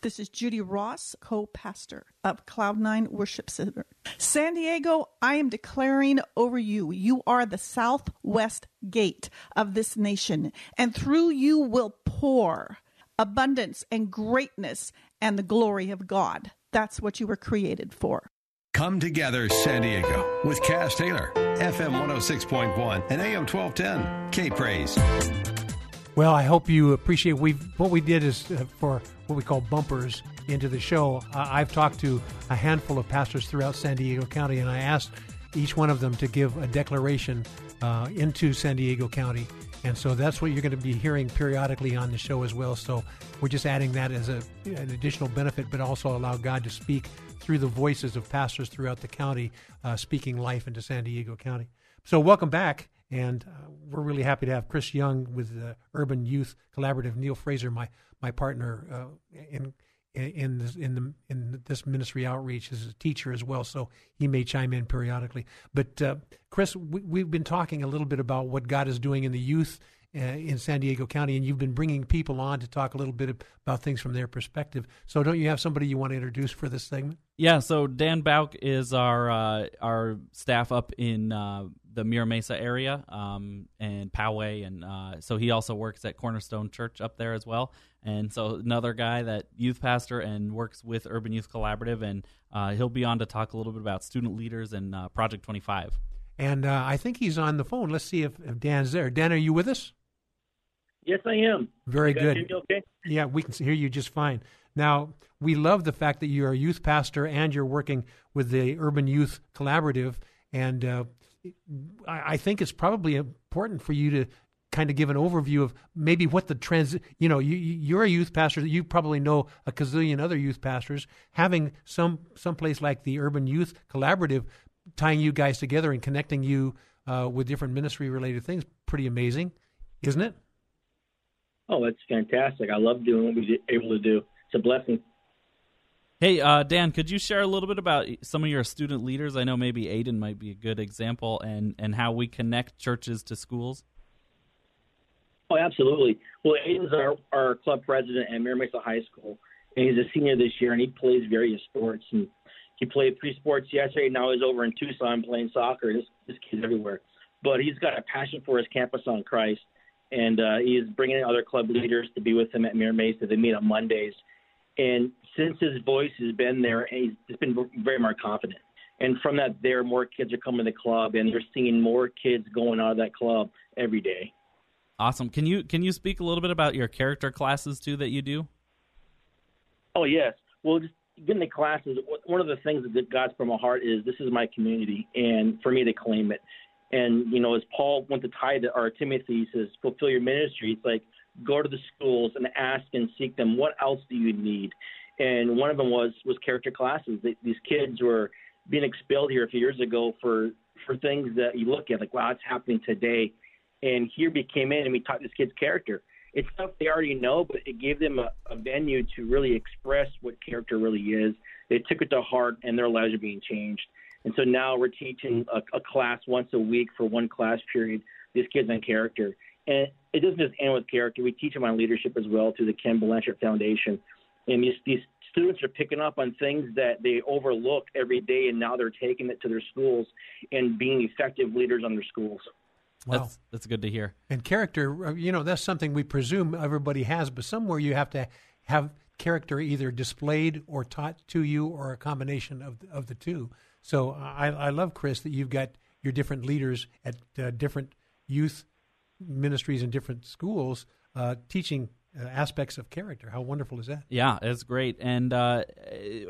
This is Judy Ross, co pastor of Cloud9 Worship Center. San Diego, I am declaring over you, you are the southwest gate of this nation, and through you will pour abundance and greatness and the glory of God. That's what you were created for. Come Together San Diego with Kaz Taylor, FM 106.1 and AM 1210, K Praise. Well, I hope you appreciate we what we did is uh, for what we call bumpers into the show. Uh, I've talked to a handful of pastors throughout San Diego County, and I asked each one of them to give a declaration uh, into San Diego County. And so that's what you're going to be hearing periodically on the show as well. So we're just adding that as a, an additional benefit, but also allow God to speak through the voices of pastors throughout the county, uh, speaking life into San Diego County. So welcome back. And uh, we're really happy to have Chris Young with the Urban Youth Collaborative. Neil Fraser, my my partner uh, in in this, in the in this ministry outreach, as a teacher as well, so he may chime in periodically. But uh, Chris, we, have been talking a little bit about what God is doing in the youth uh, in San Diego County, and you've been bringing people on to talk a little bit about things from their perspective. So, don't you have somebody you want to introduce for this segment? Yeah. So Dan Bauk is our uh, our staff up in uh, the Mira Mesa area um, and Poway, and uh, so he also works at Cornerstone Church up there as well. And so another guy that youth pastor and works with Urban Youth Collaborative, and uh, he'll be on to talk a little bit about student leaders and uh, Project Twenty Five. And uh, I think he's on the phone. Let's see if, if, Dan's there. Dan, are you with us? Yes, I am. Very good. okay? Yeah, we can hear you just fine. Now, we love the fact that you're a youth pastor and you're working with the Urban Youth Collaborative, and uh, I think it's probably important for you to kind of give an overview of maybe what the trans you know you you're a youth pastor you probably know a gazillion other youth pastors. Having some some place like the urban youth collaborative tying you guys together and connecting you uh, with different ministry related things pretty amazing isn't it? Oh that's fantastic. I love doing what we're able to do. It's a blessing. Hey, uh, Dan, could you share a little bit about some of your student leaders? I know maybe Aiden might be a good example, and, and how we connect churches to schools. Oh, absolutely. Well, Aiden's our, our club president at Mira Mesa High School, and he's a senior this year, and he plays various sports. And he played three sports yesterday. Now he's over in Tucson playing soccer. This this kid's everywhere, but he's got a passion for his campus on Christ, and uh, he's bringing in other club leaders to be with him at Mira Mesa. They meet on Mondays, and since his voice has been there, he's just been very more confident. And from that, there more kids are coming to the club, and they're seeing more kids going out of that club every day. Awesome. Can you can you speak a little bit about your character classes too that you do? Oh yes. Well, just getting the classes. One of the things that God's from my heart is this is my community, and for me to claim it. And you know, as Paul went to tie to or Timothy he says, fulfill your ministry. It's like go to the schools and ask and seek them. What else do you need? And one of them was was character classes. These kids were being expelled here a few years ago for for things that you look at like, wow, it's happening today. And here we came in and we taught this kid's character. it's stuff they already know, but it gave them a, a venue to really express what character really is. They took it to heart, and their lives are being changed. And so now we're teaching a, a class once a week for one class period. These kids on character, and it doesn't just end with character. We teach them on leadership as well through the Ken Blanchard Foundation. And these, these students are picking up on things that they overlook every day, and now they're taking it to their schools and being effective leaders on their schools. Wow. That's that's good to hear. And character, uh, you know, that's something we presume everybody has, but somewhere you have to have character either displayed or taught to you, or a combination of of the two. So I, I love Chris that you've got your different leaders at uh, different youth ministries and different schools uh, teaching uh, aspects of character. How wonderful is that? Yeah, it's great. And uh,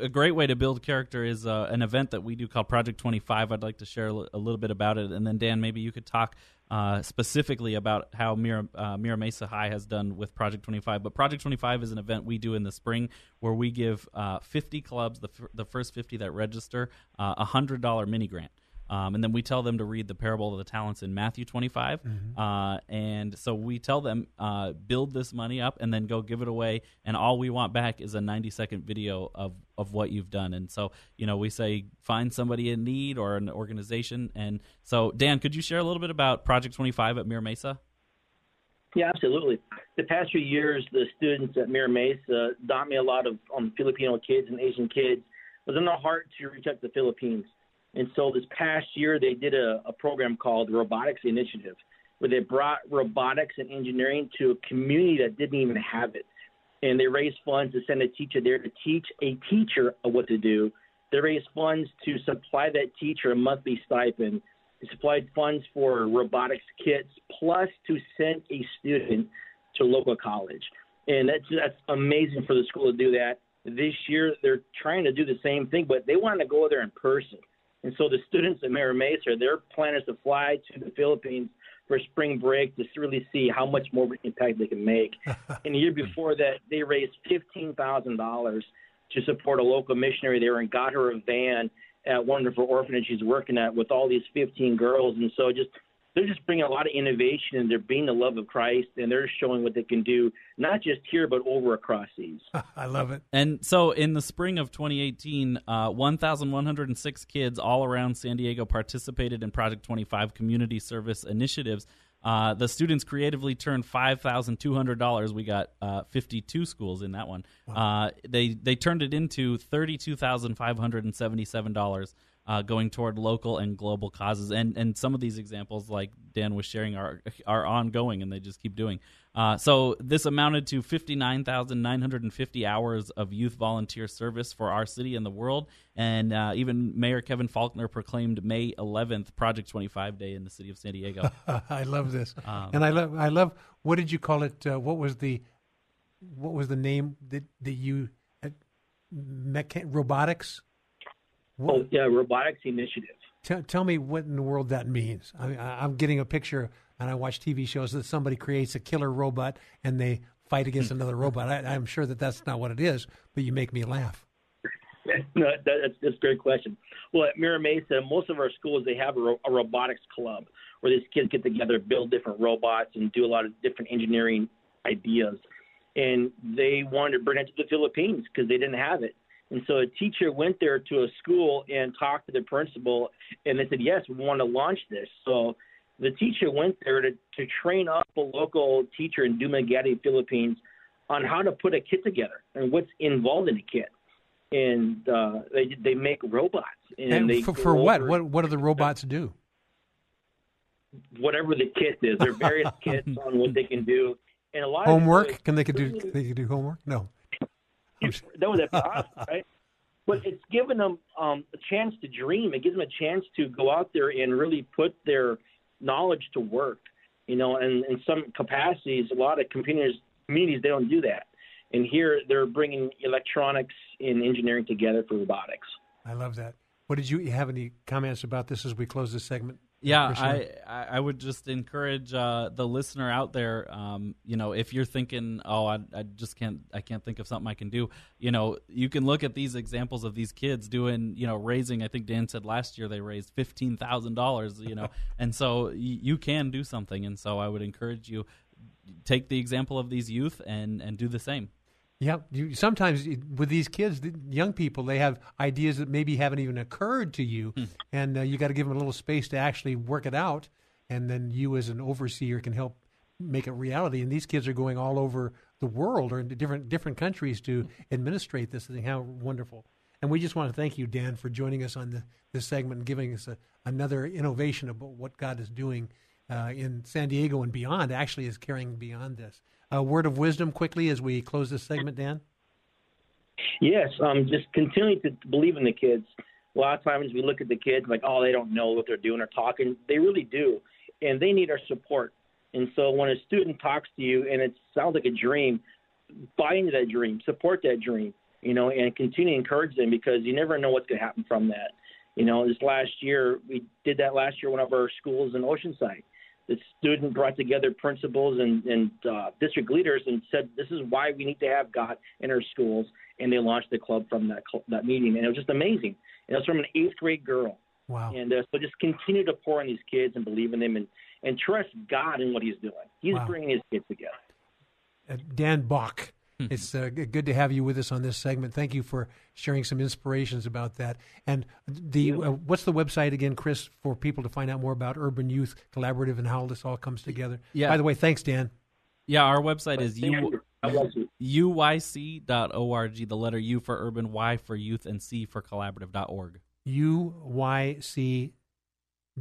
a great way to build character is uh, an event that we do called Project 25. I'd like to share a little bit about it. And then, Dan, maybe you could talk uh, specifically about how Mira, uh, Mira Mesa High has done with Project 25. But Project 25 is an event we do in the spring where we give uh, 50 clubs, the, f- the first 50 that register, a $100 mini grant. Um, and then we tell them to read the parable of the talents in Matthew 25. Mm-hmm. Uh, and so we tell them, uh, build this money up and then go give it away. And all we want back is a 90 second video of, of what you've done. And so, you know, we say find somebody in need or an organization. And so, Dan, could you share a little bit about Project 25 at Mira Mesa? Yeah, absolutely. The past few years, the students at Mira Mesa taught me a lot of um, Filipino kids and Asian kids. It was in their heart to reach out to the Philippines. And so this past year, they did a, a program called Robotics Initiative, where they brought robotics and engineering to a community that didn't even have it. And they raised funds to send a teacher there to teach a teacher what to do. They raised funds to supply that teacher a monthly stipend. They supplied funds for robotics kits, plus to send a student to local college. And that's that's amazing for the school to do that. This year, they're trying to do the same thing, but they want to go there in person. And so the students at Mira Mesa, their plan is to fly to the Philippines for spring break to really see how much more impact they can make. *laughs* and the year before that, they raised fifteen thousand dollars to support a local missionary there and got her a van at one of her orphanages she's working at with all these 15 girls. And so just they're just bringing a lot of innovation and they're being the love of Christ and they're showing what they can do, not just here, but over across these. *laughs* I love it. And so in the spring of 2018, uh, 1,106 kids all around San Diego participated in Project 25 community service initiatives. Uh, the students creatively turned five thousand two hundred dollars. We got uh, fifty two schools in that one. Wow. Uh, they they turned it into thirty two thousand five hundred and seventy seven dollars uh, going toward local and global causes. And and some of these examples, like Dan was sharing, are are ongoing, and they just keep doing. Uh, so this amounted to fifty nine thousand nine hundred and fifty hours of youth volunteer service for our city and the world. And uh, even Mayor Kevin Faulconer proclaimed May eleventh Project Twenty Five Day in the city of San Diego. *laughs* I love this, Um, and I love I love. What did you call it? Uh, what was the what was the name that that you uh, mecha- robotics? Oh, yeah, robotics initiative. Tell, tell me what in the world that means. I, I'm getting a picture, and I watch TV shows that somebody creates a killer robot and they fight against another robot. I, I'm sure that that's not what it is, but you make me laugh. *laughs* no, that, that's, that's a great question. Well, at Mira Mesa, most of our schools they have a, ro- a robotics club where these kids get together, build different robots, and do a lot of different engineering ideas. And they wanted to bring it to the Philippines because they didn't have it. And so a teacher went there to a school and talked to the principal, and they said, "Yes, we want to launch this." So the teacher went there to to train up a local teacher in Dumaguete, Philippines, on how to put a kit together and what's involved in a kit. And uh, they they make robots, and, And they for, for what? What what do the robots do? Whatever the kit is, there are various *laughs* kits on what they can do, and a lot of Homework? Can they could do they could do homework? No. *laughs* that was awesome, *laughs* right? But it's given them um, a chance to dream. It gives them a chance to go out there and really put their knowledge to work. You know, and in some capacities, a lot of communities communities they don't do that. And here they're bringing electronics and engineering together for robotics. I love that. What did you have any comments about this as we close this segment? Yeah? I, I I would just encourage uh, the listener out there. Um, you know, if you're thinking, oh, I, I just can't, I can't think of something I can do. You know, you can look at these examples of these kids doing, you know, raising. I think Dan said last year they raised fifteen thousand dollars. You know, *laughs* and so y- you can do something. And so I would encourage you take the example of these youth and and do the same. Yeah, you, sometimes with these kids, the young people, they have ideas that maybe haven't even occurred to you, Hmm. and uh, you got to give them a little space to actually work it out, and then you as an overseer can help make it reality. And these kids are going all over the world or into different different countries to administrate this thing. How wonderful! And we just want to thank you, Dan, for joining us on the, this segment and giving us a, another innovation about what God is doing uh, in San Diego and beyond. Actually, is carrying beyond this. A word of wisdom quickly as we close this segment, Dan. Yes, um, just continuing to believe in the kids. A lot of times we look at the kids like, oh, they don't know what they're doing or talking. They really do, and they need our support. And so when a student talks to you and it sounds like a dream, buy into that dream, support that dream, you know, and continue to encourage them because you never know what's going to happen from that. You know, this last year we did that last year one of our schools in Oceanside. The student brought together principals and, and uh, district leaders and said, "This is why we need to have God in our schools." And they launched the club from that cl- that meeting, and it was just amazing. And it was from an eighth grade girl. Wow. And uh, so just continue to pour on these kids and believe in them and, and trust God in what He's doing. He's Wow. bringing His kids together. Uh, Dan Bach. It's uh, good to have you with us on this segment. Thank you for sharing some inspirations about that. And the uh, what's the website again, Chris, for people to find out more about Urban Youth Collaborative and how this all comes together? Yeah. By the way, thanks, Dan. Yeah, our website is Thank u- you. God bless you. uyc.org. The letter U for urban, Y for youth, and C for collaborative.org. UYC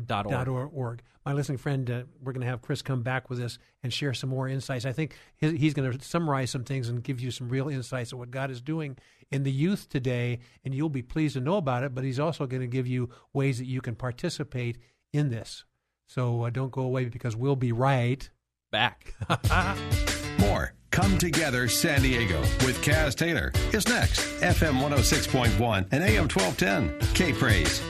Dot org. dot org. My listening friend, uh, we're going to have Chris come back with us and share some more insights. I think his, he's going to summarize some things and give you some real insights of what God is doing in the youth today, and you'll be pleased to know about it. But he's also going to give you ways that you can participate in this. So uh, don't go away because we'll be right back. *laughs* More Come Together San Diego with Kaz Taylor is next. FM 106.1 and AM 1210. K Praise.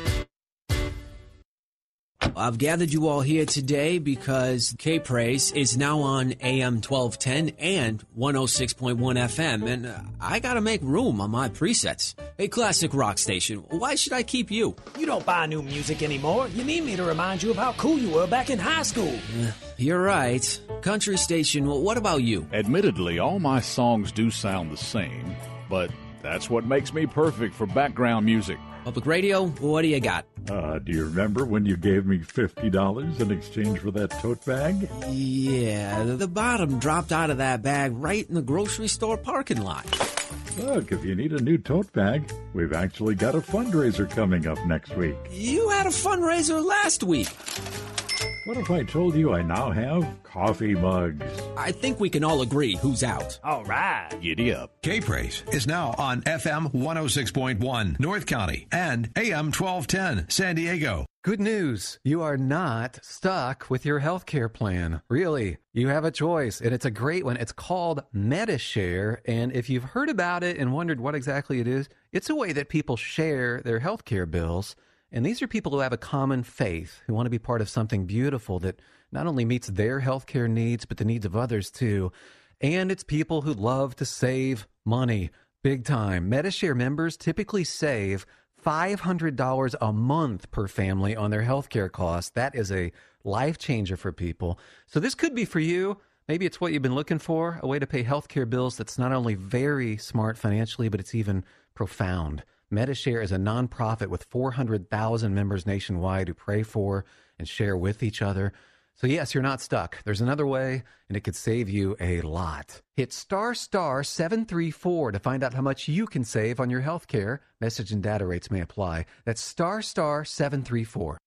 I've gathered you all here today because K Praise is now on AM 1210 and 106.1 FM, and uh, I gotta make room on my presets. Hey, classic rock station, why should I keep you? You don't buy new music anymore. You need me to remind you of how cool you were back in high school. Uh, You're right. Country station, well, what about you? Admittedly, all my songs do sound the same, but that's what makes me perfect for background music. Public radio, what do you got? Uh, do you remember when you gave me $50 in exchange for that tote bag? Yeah, the bottom dropped out of that bag right in the grocery store parking lot. Look, if you need a new tote bag, we've actually got a fundraiser coming up next week. You had a fundraiser last week. What if I told you I now have coffee mugs? I think we can all agree who's out. All right. Giddy up. K Praise is now on FM 106.1 North County and AM 1210 San Diego. Good news. You are not stuck with your health care plan. Really. You have a choice, and it's a great one. It's called MediShare. And if you've heard about it and wondered what exactly it is, it's a way that people share their health care bills. And these are people who have a common faith, who want to be part of something beautiful that not only meets their healthcare needs, but the needs of others too. And it's people who love to save money big time. MediShare members typically save $500 a month per family on their healthcare costs. That is a life changer for people. So this could be for you. Maybe it's what you've been looking for a way to pay healthcare bills that's not only very smart financially, but it's even profound. MediShare is a nonprofit with 400,000 members nationwide who pray for and share with each other. So, yes, you're not stuck. There's another way, and it could save you a lot. Hit star star 734 to find out how much you can save on your health care. Message and data rates may apply. That's star star 734.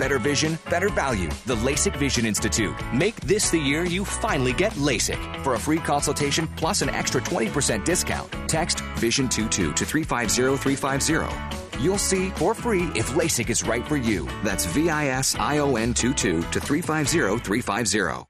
Better vision, better value. The LASIK Vision Institute. Make this the year you finally get LASIK. For a free consultation plus an extra 20% discount, text VISION22 to 350350. You'll see for free if LASIK is right for you. That's V I S I O N 22 to 350350.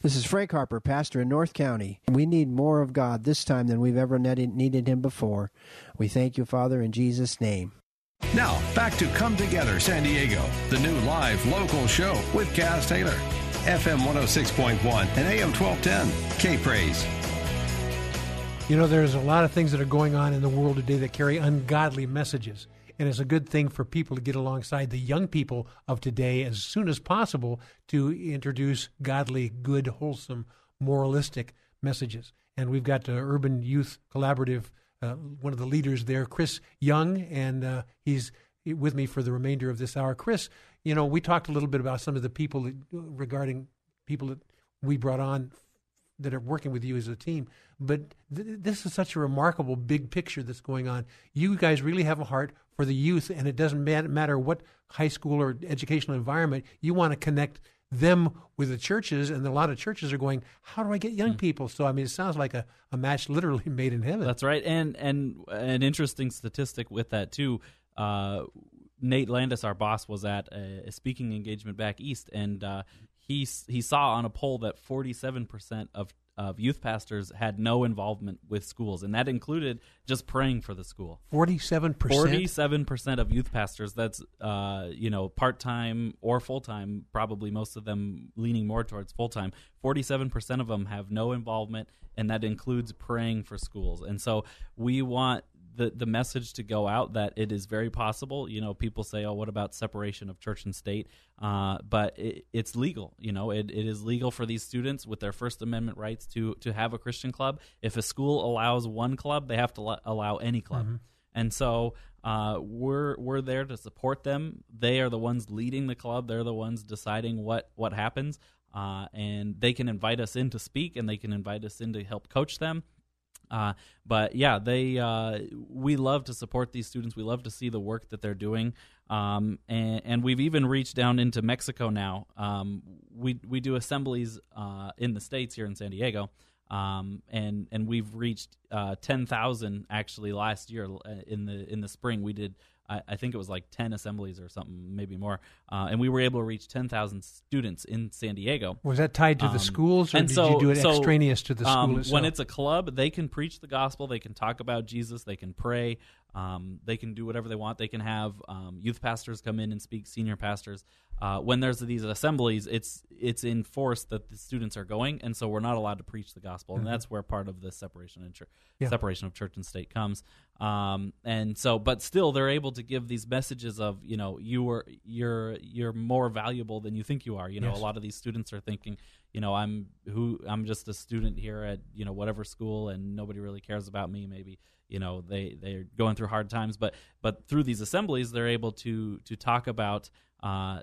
This is Frank Harper, pastor in North County. We need more of God this time than we've ever needed Him before. We thank you, Father, in Jesus' name. Now, back to Come Together San Diego, the new live local show with Kaz Taylor. FM 106.1 and AM 1210. K Praise. You know, there's a lot of things that are going on in the world today that carry ungodly messages. And it's a good thing for people to get alongside the young people of today as soon as possible to introduce godly, good, wholesome, moralistic messages. And we've got the Urban Youth Collaborative, uh, one of the leaders there, Chris Young, and uh, he's with me for the remainder of this hour. Chris, you know, we talked a little bit about some of the people that, regarding people that we brought on that are working with you as a team. But th- this is such a remarkable big picture that's going on. You guys really have a heart for the youth, and it doesn't matter what high school or educational environment. You want to connect them with the churches, and a lot of churches are going, "How do I get young mm. people?" So I mean, it sounds like a, a match literally *laughs* made in heaven. That's right, and and an interesting statistic with that too. Uh, Nate Landis, our boss, was at a, a speaking engagement back east, and uh, he he saw on a poll that 47% of of youth pastors had no involvement with schools, and that included just praying for the school. Forty-seven percent. Forty-seven percent of youth pastors. That's uh, you know part-time or full-time. Probably most of them leaning more towards full-time. Forty-seven percent of them have no involvement, and that includes praying for schools. And so we want the the message to go out that it is very possible. You know, people say, "Oh, what about separation of church and state?" Uh, but it, it's legal. You know, it, it is legal for these students with their First Amendment rights to to have a Christian club. If a school allows one club, they have to l- allow any club. Mm-hmm. And so uh, we're we're there to support them. They are the ones leading the club. They're the ones deciding what what happens. Uh, and they can invite us in to speak, and they can invite us in to help coach them. Uh, but yeah, they uh, we love to support these students. We love to see the work that they're doing, um, and, and, we've even reached down into Mexico now. Um, we we do assemblies uh, in the states here in San Diego, um, and and we've reached uh, ten thousand actually last year uh, in the in the spring. We did I, I, think it was like 10 assemblies or something, maybe more. Uh, and we were able to reach 10,000 students in San Diego. Was that tied to the um, schools, or and did so, you do it so, extraneous to the school um, itself? When it's a club, they can preach the gospel, they can talk about Jesus, they can pray, um, they can do whatever they want. They can have um, youth pastors come in and speak, senior pastors. Uh, when there's these assemblies, it's it's enforced that the students are going, and so we're not allowed to preach the gospel, mm-hmm. and that's where part of the separation and church, yeah. separation of church and state comes. Um, and so, but still, they're able to give these messages of you know you are you're you're more valuable than you think you are. You know, yes. a lot of these students are thinking, you know, I'm who I'm just a student here at you know whatever school, and nobody really cares about me. Maybe you know they they're going through hard times but but through these assemblies they're able to to talk about uh,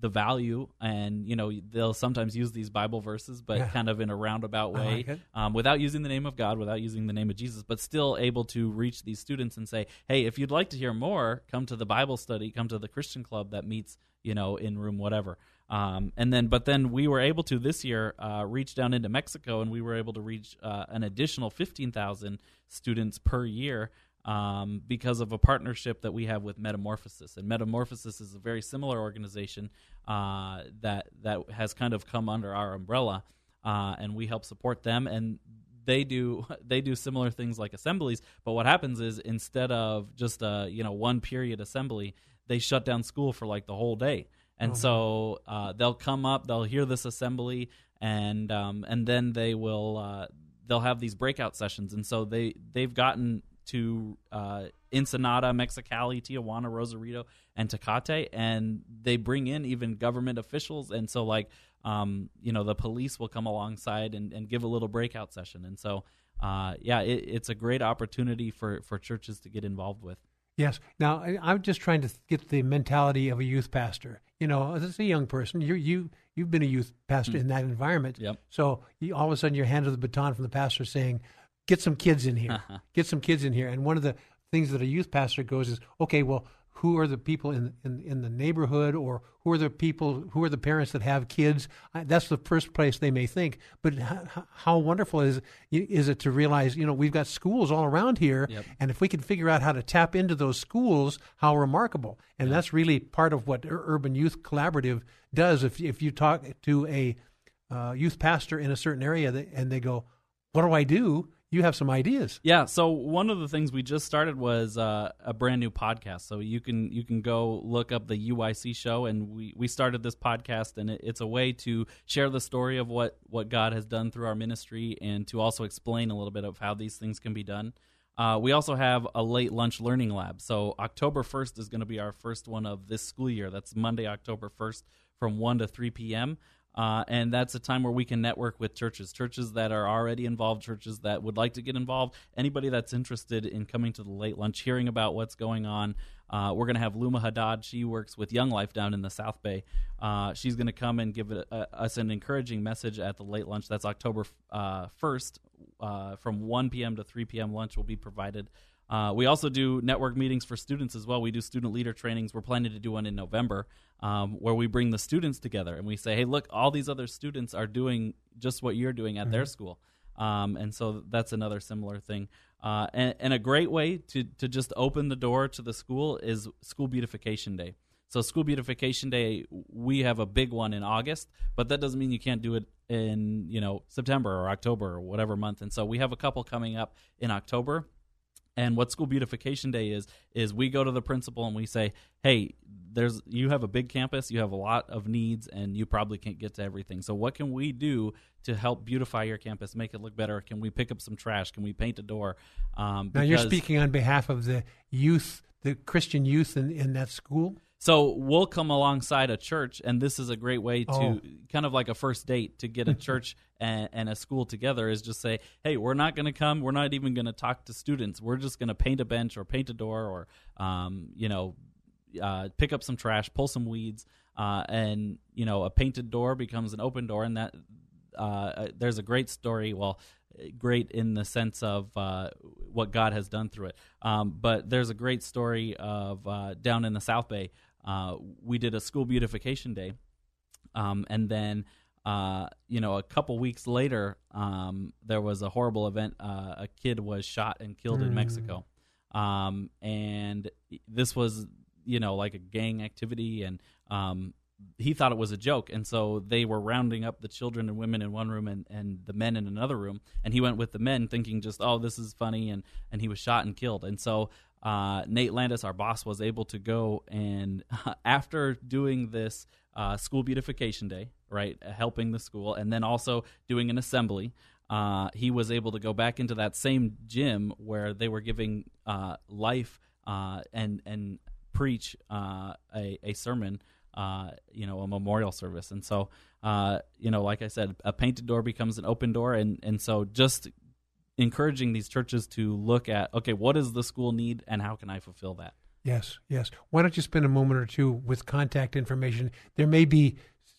the value and you know they'll sometimes use these bible verses but yeah. kind of in a roundabout way like um, without using the name of god without using the name of jesus but still able to reach these students and say hey if you'd like to hear more come to the bible study come to the christian club that meets you know in room whatever um, and then, but then we were able to this year uh, reach down into Mexico, and we were able to reach uh, an additional fifteen thousand students per year. um, because of a partnership that we have with Metamorphosis. And Metamorphosis is a very similar organization uh, that that has kind of come under our umbrella, uh, and we help support them. And they do *laughs* they do similar things like assemblies. But what happens is instead of just a you know one period assembly, they shut down school for like the whole day. And Oh, so uh, they'll come up, they'll hear this assembly, and um, and then they will uh, they'll have these breakout sessions. And so they they've gotten to uh, Ensenada, Mexicali, Tijuana, Rosarito, and Tecate, and they bring in even government officials. And so like um, you know the police will come alongside and, and give a little breakout session. And so uh, yeah, it, it's a great opportunity for for churches to get involved with. Yes. Now I, I'm just trying to get the mentality of a youth pastor. You know, as a young person, you you you've been a youth pastor Mm. in that environment. Yep. So you, all of a sudden, you're handed the baton from the pastor saying, "Get some kids in here. *laughs* Get some kids in here." And one of the things that a youth pastor goes is, "Okay, well, who are the people in in, in the neighborhood, or who are the people, who are the parents that have kids?" I, that's the first place they may think. But how, how wonderful is is it to realize, you know, we've got schools all around here, Yep. and if we can figure out how to tap into those schools, how remarkable! And that's really part of what Urban Youth Collaborative does. If if you talk to a uh, youth pastor in a certain area, that, and they go, "What do I do?" You have some ideas. Yeah. So one of the things we just started was uh, a brand new podcast. So you can you can go look up the UYC show, and we we started this podcast, and it, it's a way to share the story of what what God has done through our ministry, and to also explain a little bit of how these things can be done. Uh, we also have a late lunch learning lab. So October 1st is going to be our first one of this school year. That's Monday, October 1st from 1 to 3 p.m. Uh, and that's a time where we can network with churches, churches that are already involved, churches that would like to get involved, anybody that's interested in coming to the late lunch, hearing about what's going on. Uh, we're going to have Luma Haddad. She works with Young Life down in the South Bay. Uh, she's going to come and give uh, us an encouraging message at the late lunch. That's October uh, 1st uh, from 1 p.m. to 3 p.m. Lunch will be provided. Uh, we also do network meetings for students as well. We do student leader trainings. We're planning to do one in November um, where we bring the students together and we say, hey, look, all these other students are doing just what you're doing at their Mhm. school. Um, and so that's another similar thing. Uh, and, and a great way to, to just open the door to the school is School Beautification Day. So, School Beautification Day, we have a big one in August, but that doesn't mean you can't do it in you know September or October or whatever month. And so we have a couple coming up in October. And what School Beautification Day is is we go to the principal and we say, "Hey, there's you have a big campus, you have a lot of needs, and you probably can't get to everything. So what can we do to help beautify your campus, make it look better? Can we pick up some trash? Can we paint a door?" Um, Now you're speaking on behalf of the youth, the Christian youth in, in that school. So we'll come alongside a church, and this is a great way to Oh. kind of like a first date to get a *laughs* church and, and a school together. Is just say, hey, we're not going to come. We're not even going to talk to students. We're just going to paint a bench or paint a door or, um, you know, uh, pick up some trash, pull some weeds, uh, and you know, a painted door becomes an open door, and that uh, there's a great story. Well, great in the sense of uh, what God has done through it. Um, but there's a great story of uh, down in the South Bay. Uh, we did a school beautification day, um, and then uh, you know a couple weeks later, um, there was a horrible event. Uh, a kid was shot and killed in Mm. Mexico, um, and this was you know like a gang activity and. Um, he thought it was a joke, and so they were rounding up the children and women in one room and, and the men in another room. And he went with the men, thinking just, "Oh, this is funny," and and he was shot and killed. And so uh, Nate Landis, our boss, was able to go and *laughs* after doing this uh, school beautification day, right, uh, helping the school, and then also doing an assembly. Uh, he was able to go back into that same gym where they were giving uh, life uh, and and preach a, a sermon uh, you know, a memorial service. And so, uh, you know, like I said, a painted door becomes an open door. And, and so just encouraging these churches to look at, okay, what does the school need and how can I fulfill that? Yes, yes. Why don't you spend a moment or two with contact information? There may be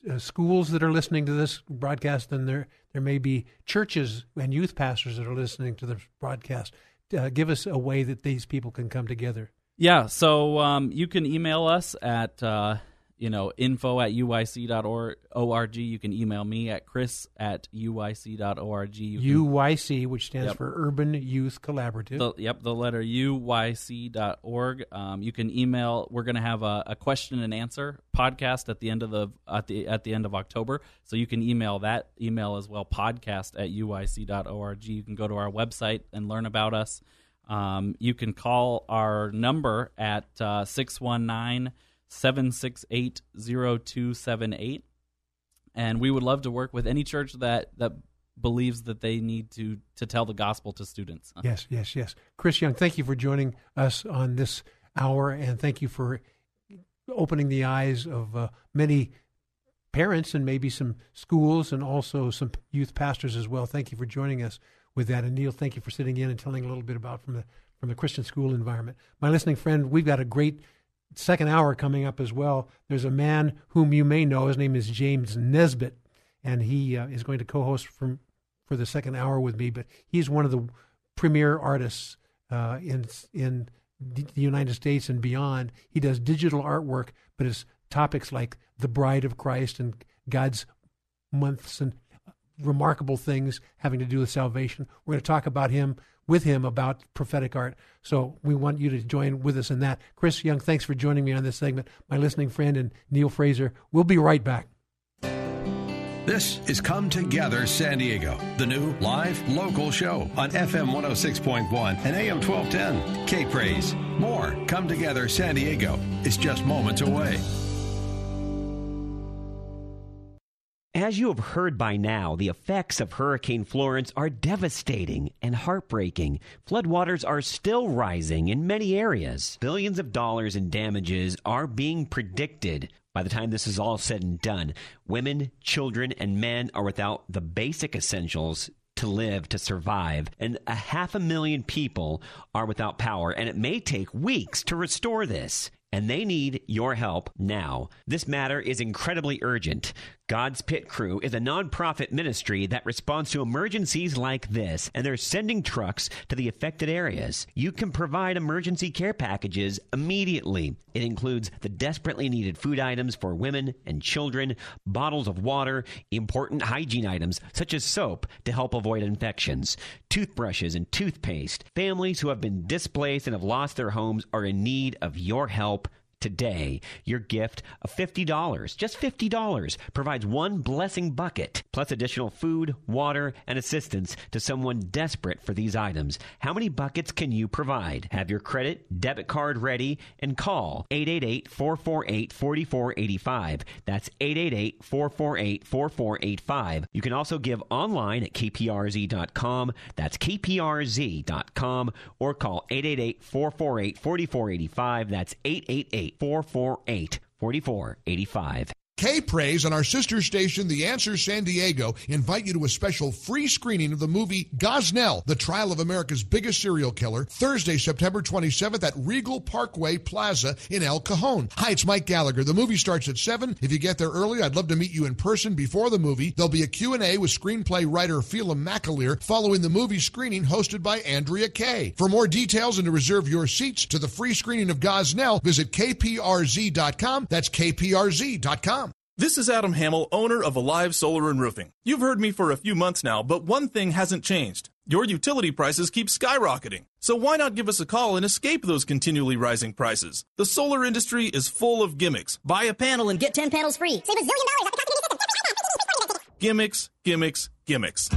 uh, schools that are listening to this broadcast, and there there may be churches and youth pastors that are listening to this broadcast. Uh, give us a way that these people can come together. Yeah, so um, you can email us at uh, you know, info at uyc.org. You can email me at chris at uyc.org. You can, UYC, which stands Yep. for Urban Youth Collaborative. the, yep, the letter uyc.org. Um, you can email. We're going to have a, a question and answer podcast at the end of the at the at the end of October. So you can email that email as well. Podcast at uyc.org. You can go to our website and learn about us. Um, you can call our number at uh, 619 768 0278. And we would love to work with any church that, that believes that they need to, to tell the gospel to students. *laughs* Yes, yes, yes. Chris Young, thank you for joining us on this hour, and thank you for opening the eyes of uh, many parents and maybe some schools and also some youth pastors as well. Thank you for joining us with that. And Neil, thank you for sitting in and telling a little bit about from the from the Christian school environment. My listening friend, we've got a great second hour coming up as well. There's a man whom you may know. His name is James Nesbit, and he uh, is going to co-host from for the second hour with me. But he's one of the premier artists uh, in in the United States and beyond. He does digital artwork, but it's topics like the Bride of Christ and God's months and remarkable things having to do with salvation. We're going to talk about him with him about prophetic art. So we want you to join with us in that. Chris Young, thanks for joining me on this segment. My listening friend and Neil Fraser. We'll be right back. This is Come Together San Diego, the new live local show on FM 106.1 and AM 1210. K Praise. More Come Together San Diego is just moments away. As you have heard by now, the effects of Hurricane Florence are devastating and heartbreaking. Floodwaters are still rising in many areas. Billions of dollars in damages are being predicted. By the time this is all said and done, women, children, and men are without the basic essentials to live, to survive, and a half a million people are without power, and it may take weeks to restore this. And they need your help now. This matter is incredibly urgent. God's Pit Crew is a nonprofit ministry that responds to emergencies like this, and they're sending trucks to the affected areas. You can provide emergency care packages immediately. It includes the desperately needed food items for women and children, bottles of water, important hygiene items such as soap to help avoid infections, toothbrushes and toothpaste. Families who have been displaced and have lost their homes are in need of your help today. Your gift of $50, just $50, provides one blessing bucket, plus additional food, water, and assistance to someone desperate for these items. How many buckets can you provide? Have your credit, debit card ready and call 888 448 4485. That's 888 448 4485. You can also give online at kprz.com. That's kprz.com or call 888 448 4485. That's 888 448 4485. K Praise and our sister station, The Answer San Diego, invite you to a special free screening of the movie Gosnell, the trial of America's biggest serial killer, Thursday, September 27th at Regal Parkway Plaza in El Cajon. Hi, it's Mike Gallagher. The movie starts at 7. If you get there early, I'd love to meet you in person before the movie. There'll be a Q&A with screenplay writer Phelan McAleer following the movie screening hosted by Andrea Kay. For more details and to reserve your seats to the free screening of Gosnell, visit kprz.com. That's kprz.com. This is Adam Hamill, owner of Alive Solar and Roofing. You've heard me for a few months now, but one thing hasn't changed. Your utility prices keep skyrocketing. So why not give us a call and escape those continually rising prices? The solar industry is full of gimmicks. Buy a panel and get 10 panels free. Save a zillion dollars. Gimmicks, gimmicks, gimmicks.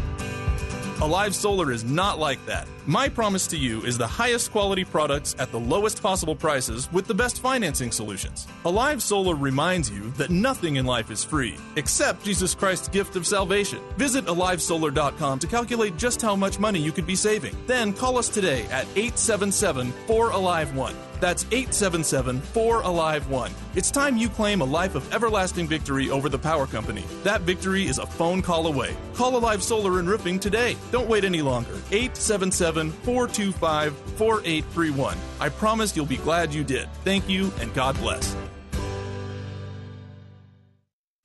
Alive Solar is not like that. My promise to you is the highest quality products at the lowest possible prices with the best financing solutions. Alive Solar reminds you that nothing in life is free, except Jesus Christ's gift of salvation. Visit alivesolar.com to calculate just how much money you could be saving. Then call us today at 877 4 Alive 1. That's 877 4 Alive 1. It's time you claim a life of everlasting victory over the power company. That victory is a phone call away. Call Alive Solar and Roofing today. Don't wait any longer. 877 425 4831. I promise you'll be glad you did. Thank you and God bless.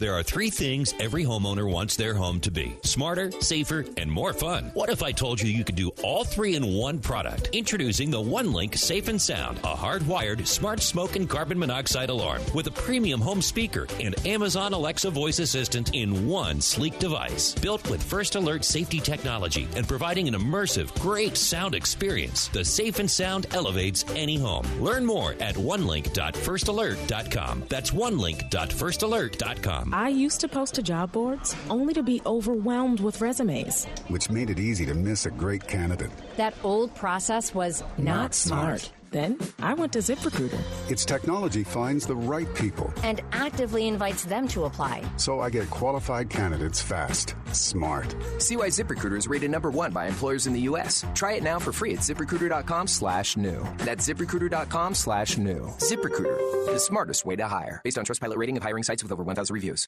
There are three things every homeowner wants their home to be smarter, safer, and more fun. What if I told you you could do all three in one product? Introducing the OneLink Safe and Sound, a hardwired smart smoke and carbon monoxide alarm with a premium home speaker and Amazon Alexa voice assistant in one sleek device. Built with First Alert safety technology and providing an immersive, great sound experience, the Safe and Sound elevates any home. Learn more at onelink.firstalert.com. That's onelink.firstalert.com. I used to post to job boards only to be overwhelmed with resumes. Which made it easy to miss a great candidate. That old process was not, not smart. smart. Then I went to ZipRecruiter. Its technology finds the right people and actively invites them to apply. So I get qualified candidates fast. Smart. See why ZipRecruiter is rated number one by employers in the U.S. Try it now for free at ziprecruiter.com slash new. That's ziprecruiter.com slash new. ZipRecruiter, the smartest way to hire. Based on Trustpilot rating of hiring sites with over 1,000 reviews.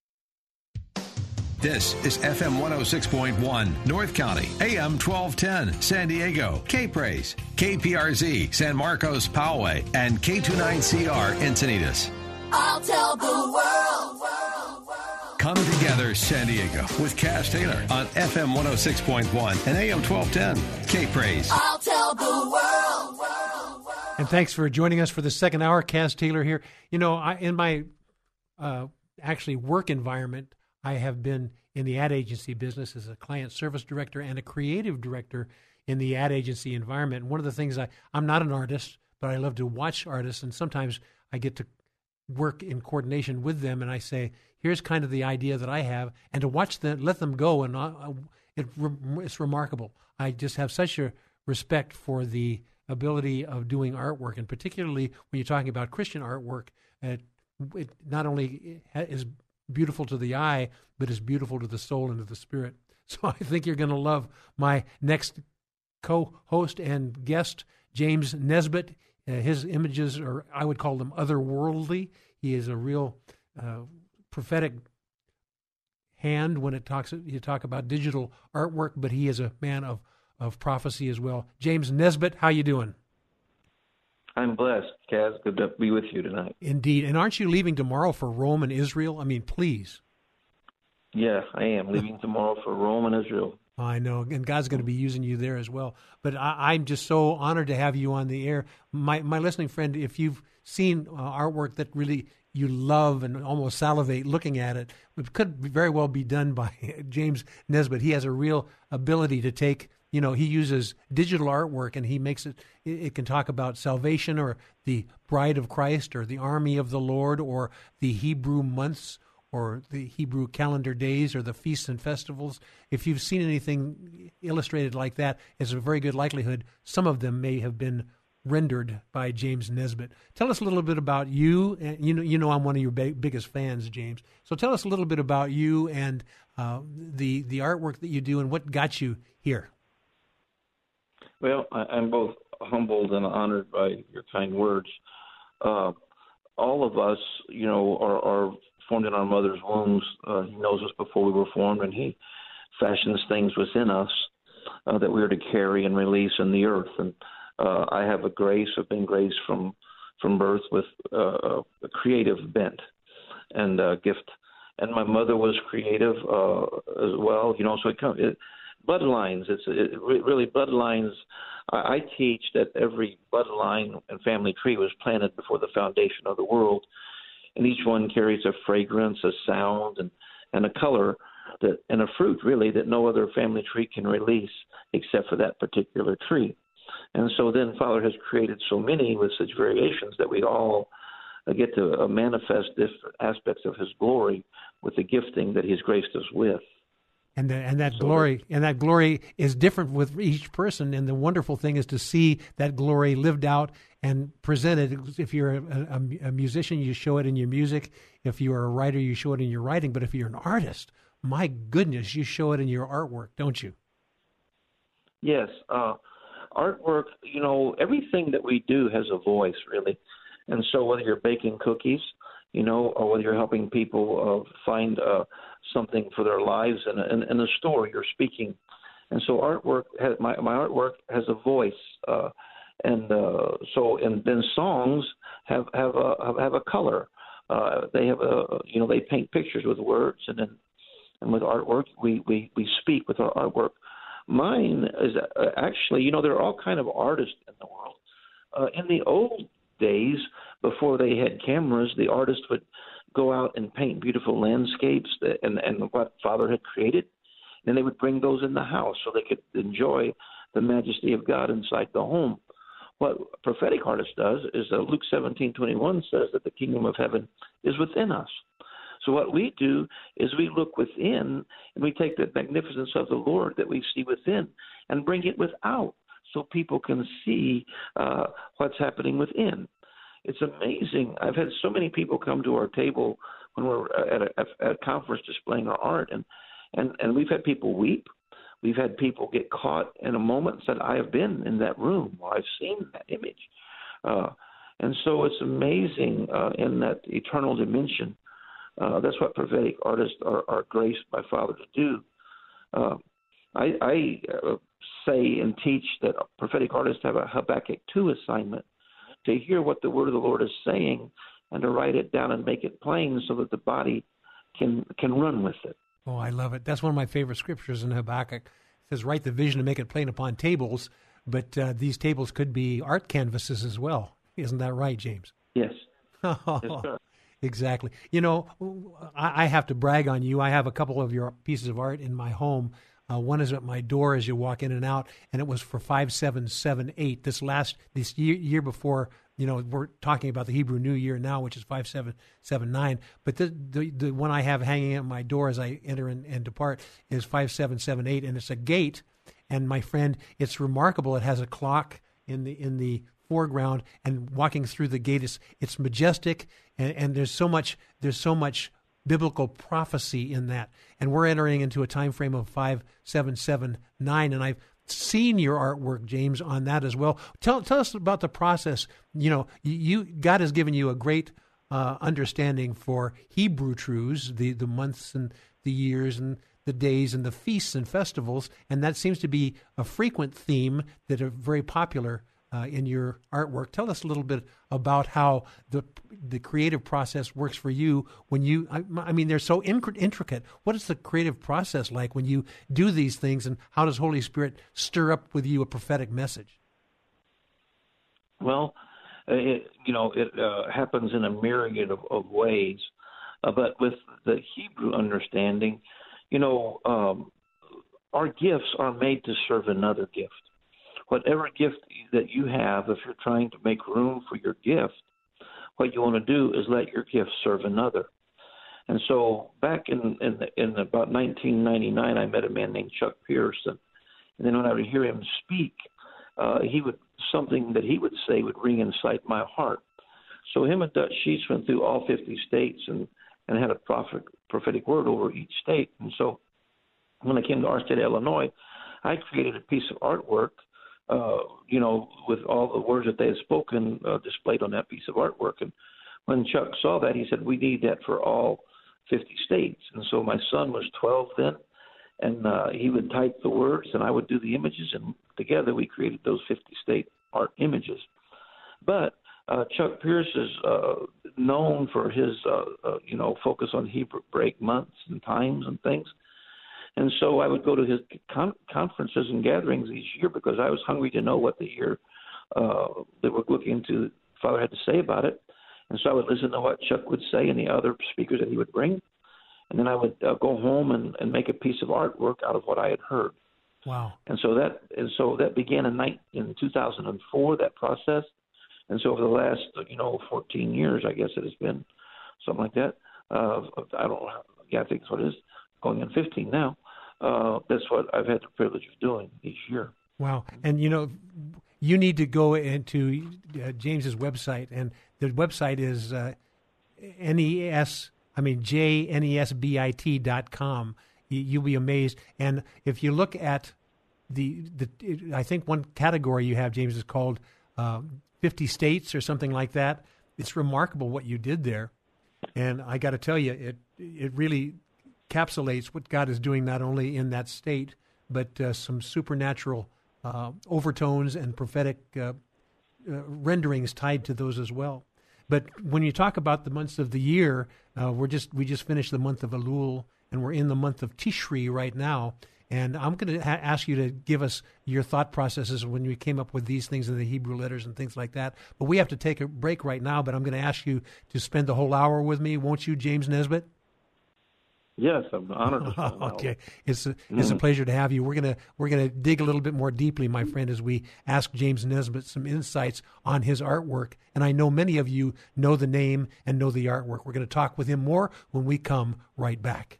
This is FM 106.1, North County, AM 1210, San Diego, K Praise, KPRZ, San Marcos, Poway, and K29CR, Encinitas. I'll tell the world. Come together, San Diego, with Kaz Taylor on FM 106.1 and AM 1210, K Praise. I'll tell the world. And thanks for joining us for the second hour. Kaz Taylor here. You know, I, in my uh, actually work environment, I have been in the ad agency business as a client service director and a creative director in the ad agency environment. And one of the things I, I'm not an artist, but I love to watch artists, and sometimes I get to work in coordination with them, and I say, here's kind of the idea that I have, and to watch them, let them go, and uh, it, it's remarkable. I just have such a respect for the ability of doing artwork, and particularly when you're talking about Christian artwork, it, it not only is beautiful to the eye, but is beautiful to the soul and to the spirit. *laughs* So I think you're going to love my next co-host and guest, James Nesbit. Uh, his images are, I would call them otherworldly. He is a real uh, prophetic hand when it talks you talk about digital artwork, but he is a man of of prophecy as well. James Nesbit, how you doing? I'm blessed, Kaz. Good to be with you tonight. Indeed. And aren't you leaving tomorrow for Rome and Israel? I mean, please. Yeah, I am leaving *laughs* tomorrow for Rome and Israel. I know, and God's going to be using you there as well. But I, am just so honored to have you on the air, my my listening friend. If you've seen uh, artwork that really you love and almost salivate looking at it, it could very well be done by *laughs* James Nesbit. He has a real ability to take you know he uses digital artwork and he makes it it can talk about salvation or the bride of christ or the army of the lord or the hebrew months or the hebrew calendar days or the feasts and festivals if you've seen anything illustrated like that it's a very good likelihood some of them may have been rendered by James Nesbit. Tell us a little bit about you. You know, you know, I'm one of your ba- biggest fans, James. So tell us a little bit about you and uh, the the artwork that you do and what got you here. Well, I, am both humbled and honored by your kind words. Uh, all of us, you know, are, are formed in our mother's wombs. Uh, he knows us before we were formed, and He fashions things within us uh, that we are to carry and release in the earth. And uh, I have a grace, I've been graced from from birth with uh, a creative bent and uh, gift. And my mother was creative uh, as well, you know. So it, comes. Bloodlines. It's it, really bloodlines. I teach that every bloodline and family tree was planted before the foundation of the world, and each one carries a fragrance, a sound, and and a color that and a fruit really that no other family tree can release except for that particular tree. And so then Father has created so many with such variations that we all get to manifest different aspects of His glory with the gifting that He's graced us with and the, and that glory and that glory is different with each person. And the wonderful thing is to see that glory lived out and presented. If you're a, a, a, musician you show it in your music. If you're a writer you show it in your writing. But if you're an artist my goodness you show it in your artwork don't you? Yes uh, artwork you know everything that we do has a voice really. And so whether you're baking cookies you know, or whether you're helping people uh, find uh, something for their lives in in, in a store, you're speaking. And so artwork, has, my my artwork has a voice, uh, and uh, so and then songs have have a have a color. Uh, they have a you know they paint pictures with words and then and with artwork we we we speak with our artwork. Mine is uh, actually you know there are all kind of artists in the world. Uh, in the old days before they had cameras, the artist would go out and paint beautiful landscapes that, and and what Father had created. And they would bring those in the house so they could enjoy the majesty of God inside the home. What prophetic artist does is uh, Luke seventeen twenty one says that the kingdom of heaven is within us. So what we do is we look within and we take the magnificence of the Lord that we see within and bring it without so people can see uh, what's happening within. It's amazing. I've had so many people come to our table when we're at a, at a conference displaying our art, and and and we've had people weep. We've had people get caught in a moment and said, "I have been in that room. I've seen that image." Uh, and so it's amazing uh, in that eternal dimension. Uh, that's what prophetic artists are, are graced by Father to do. I, I uh, say and teach that prophetic artists have a Habakkuk 2 assignment to hear what the word of the Lord is saying and to write it down and make it plain so that the body can can run with it. Oh, I love it. That's one of my favorite scriptures in Habakkuk. It says, "Write the vision and make it plain upon tables." But uh, these tables could be art canvases as well. Isn't that right, James? Yes. *laughs* yes exactly. You know, I, I have to brag on you. I have a couple of your pieces of art in my home uh, one is at my door as you walk in and out, and it was for five seven seven eight. This last this year year before, you know, we're talking about the Hebrew New Year now, which is five seven seven nine. But the the, the one I have hanging at my door as I enter and, and depart is five seven seven eight, and it's a gate. And my friend, it's remarkable. It has a clock in the in the foreground, and walking through the gate is it's majestic, and, and there's so much there's so much biblical prophecy in that. And we're entering into a time frame of 5779 and I've seen your artwork James on that as well. Tell tell us about the process. You know, you God has given you a great uh, understanding for Hebrew truths, the the months and the years and the days and the feasts and festivals, and that seems to be a frequent theme that are very popular uh, in your artwork. Tell us a little bit about how the the creative process works for you when you. I, I mean, they're so intricate. What is the creative process like when you do these things, and how does Holy Spirit stir up with you a prophetic message? Well, it, you know, it uh, happens in a myriad of, of ways, uh, but with the Hebrew understanding, you know, um, our gifts are made to serve another gift whatever gift that you have, if you're trying to make room for your gift, what you want to do is let your gift serve another. And so back in in, in about 1999, I met a man named Chuck Pierce, and then when I would hear him speak, uh, he would something that he would say would ring inside my heart. So him and Dutch Sheets went through all 50 states and and had a prophet, prophetic word over each state. And so when I came to our state, Illinois, I created a piece of artwork uh, you know, with all the words that they had spoken uh, displayed on that piece of artwork. And when Chuck saw that, he said, "We need that for all 50 states." And so my son was 12 then, and uh, he would type the words, and I would do the images, and together we created those 50 state art images. But uh, Chuck Pierce is uh, known for his, uh, uh, you know, focus on Hebrew break months and times and things. And so I would go to his con- conferences and gatherings each year because I was hungry to know what the year uh, that we're looking to Father had to say about it. And so I would listen to what Chuck would say and the other speakers that he would bring. And then I would uh, go home and, and make a piece of artwork out of what I had heard. Wow. And so that and so that began in night in 2004 that process. And so over the last you know 14 years, I guess it has been something like that. Uh, I don't know. Yeah, I think that's what it is. Going on 15 now uh, that's what I've had the privilege of doing each year. Wow. And, you know, you need to go into uh, James's website, and the website is uh, NES, I mean, J-N-E-S-B-I-T dot com. You'll be amazed. And if you look at the, the I think one category you have, James, is called uh, 50 states or something like that. It's remarkable what you did there. And I got to tell you, it it really encapsulates what God is doing not only in that state, but uh, some supernatural uh, overtones and prophetic uh, uh, renderings tied to those as well. But when you talk about the months of the year, uh, we're just we just finished the month of Elul, and we're in the month of Tishri right now. And I'm going to ha- ask you to give us your thought processes when you came up with these things in the Hebrew letters and things like that. But we have to take a break right now. But I'm going to ask you to spend the whole hour with me, won't you, James Nesbit? Yes, I'm honored. *laughs* okay, it's a, it's a mm. pleasure to have you. We're gonna we're gonna dig a little bit more deeply, my friend, as we ask James Nesbit some insights on his artwork. And I know many of you know the name and know the artwork. We're going to talk with him more when we come right back.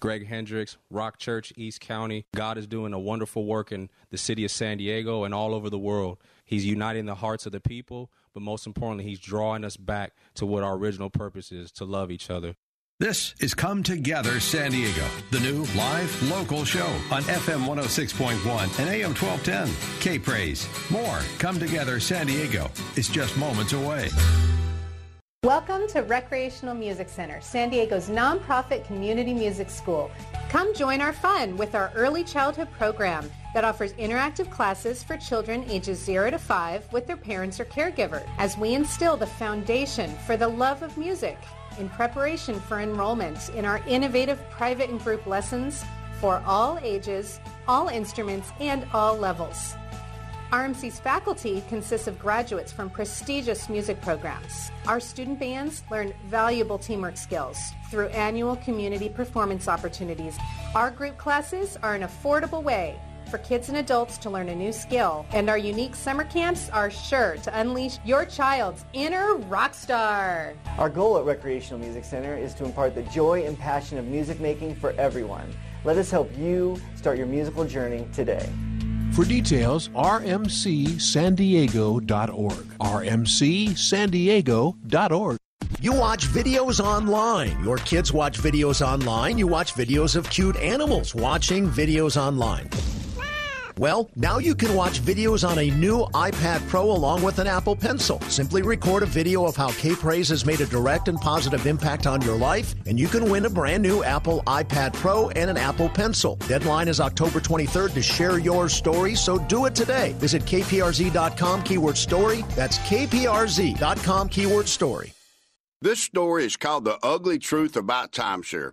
Greg Hendricks, Rock Church, East County. God is doing a wonderful work in the city of San Diego and all over the world. He's uniting the hearts of the people, but most importantly, He's drawing us back to what our original purpose is to love each other. This is Come Together San Diego, the new live local show on FM 106.1 and AM 1210. K Praise. More Come Together San Diego is just moments away. Welcome to Recreational Music Center, San Diego's nonprofit community music school. Come join our fun with our early childhood program that offers interactive classes for children ages 0 to 5 with their parents or caregiver as we instill the foundation for the love of music in preparation for enrollment in our innovative private and group lessons for all ages, all instruments, and all levels. RMC's faculty consists of graduates from prestigious music programs. Our student bands learn valuable teamwork skills through annual community performance opportunities. Our group classes are an affordable way for kids and adults to learn a new skill, and our unique summer camps are sure to unleash your child's inner rock star. Our goal at Recreational Music Center is to impart the joy and passion of music making for everyone. Let us help you start your musical journey today. For details, rmcsandiego.org. rmcsandiego.org. You watch videos online. Your kids watch videos online. You watch videos of cute animals watching videos online. Well, now you can watch videos on a new iPad Pro along with an Apple Pencil. Simply record a video of how K Praise has made a direct and positive impact on your life, and you can win a brand new Apple iPad Pro and an Apple Pencil. Deadline is October 23rd to share your story, so do it today. Visit kprz.com keyword story. That's kprz.com keyword story. This story is called The Ugly Truth About Timeshare.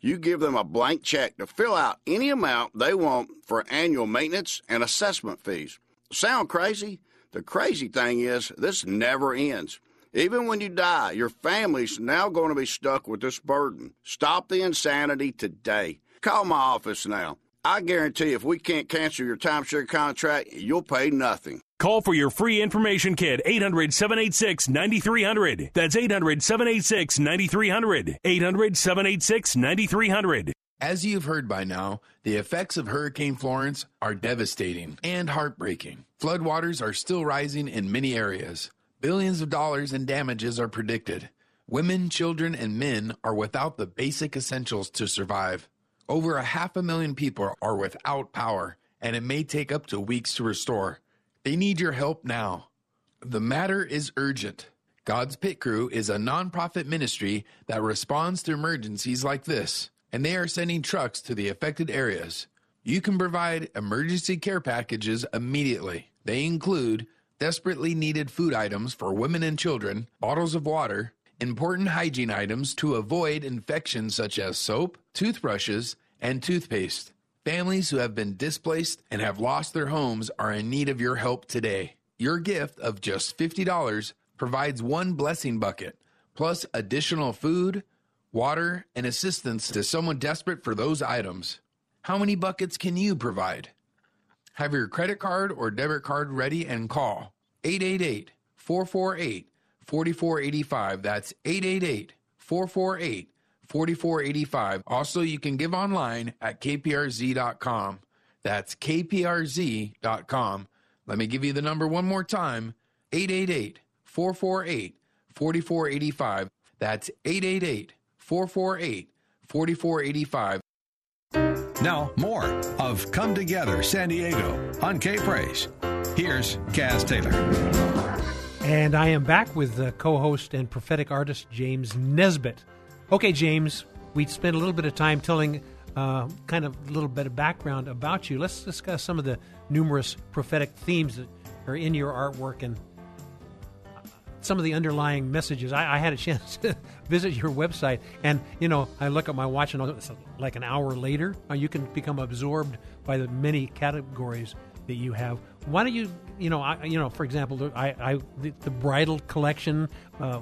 you give them a blank check to fill out any amount they want for annual maintenance and assessment fees. Sound crazy? The crazy thing is, this never ends. Even when you die, your family's now going to be stuck with this burden. Stop the insanity today. Call my office now. I guarantee if we can't cancel your timeshare contract, you'll pay nothing. Call for your free information kit 800 786 9300. That's 800 786 9300. 800 786 9300. As you've heard by now, the effects of Hurricane Florence are devastating and heartbreaking. Floodwaters are still rising in many areas. Billions of dollars in damages are predicted. Women, children, and men are without the basic essentials to survive. Over a half a million people are without power, and it may take up to weeks to restore. They need your help now. The matter is urgent. God's Pit Crew is a nonprofit ministry that responds to emergencies like this, and they are sending trucks to the affected areas. You can provide emergency care packages immediately. They include desperately needed food items for women and children, bottles of water, important hygiene items to avoid infections such as soap, toothbrushes, and toothpaste. Families who have been displaced and have lost their homes are in need of your help today. Your gift of just $50 provides one blessing bucket, plus additional food, water, and assistance to someone desperate for those items. How many buckets can you provide? Have your credit card or debit card ready and call 888 448 4485. That's 888 448 4485. Also, you can give online at kprz.com. That's kprz.com. Let me give you the number one more time 888 448 4485. That's 888 448 4485. Now, more of Come Together San Diego on K Praise. Here's Kaz Taylor. And I am back with the co host and prophetic artist James Nesbit. Okay, James, we spent a little bit of time telling uh, kind of a little bit of background about you. Let's discuss some of the numerous prophetic themes that are in your artwork and some of the underlying messages. I, I had a *laughs* chance to visit your website, and you know, I look at my watch, and it's like an hour later. Uh, you can become absorbed by the many categories that you have. Why don't you, you know, I, you know, for example, I, I the, the bridal collection, uh,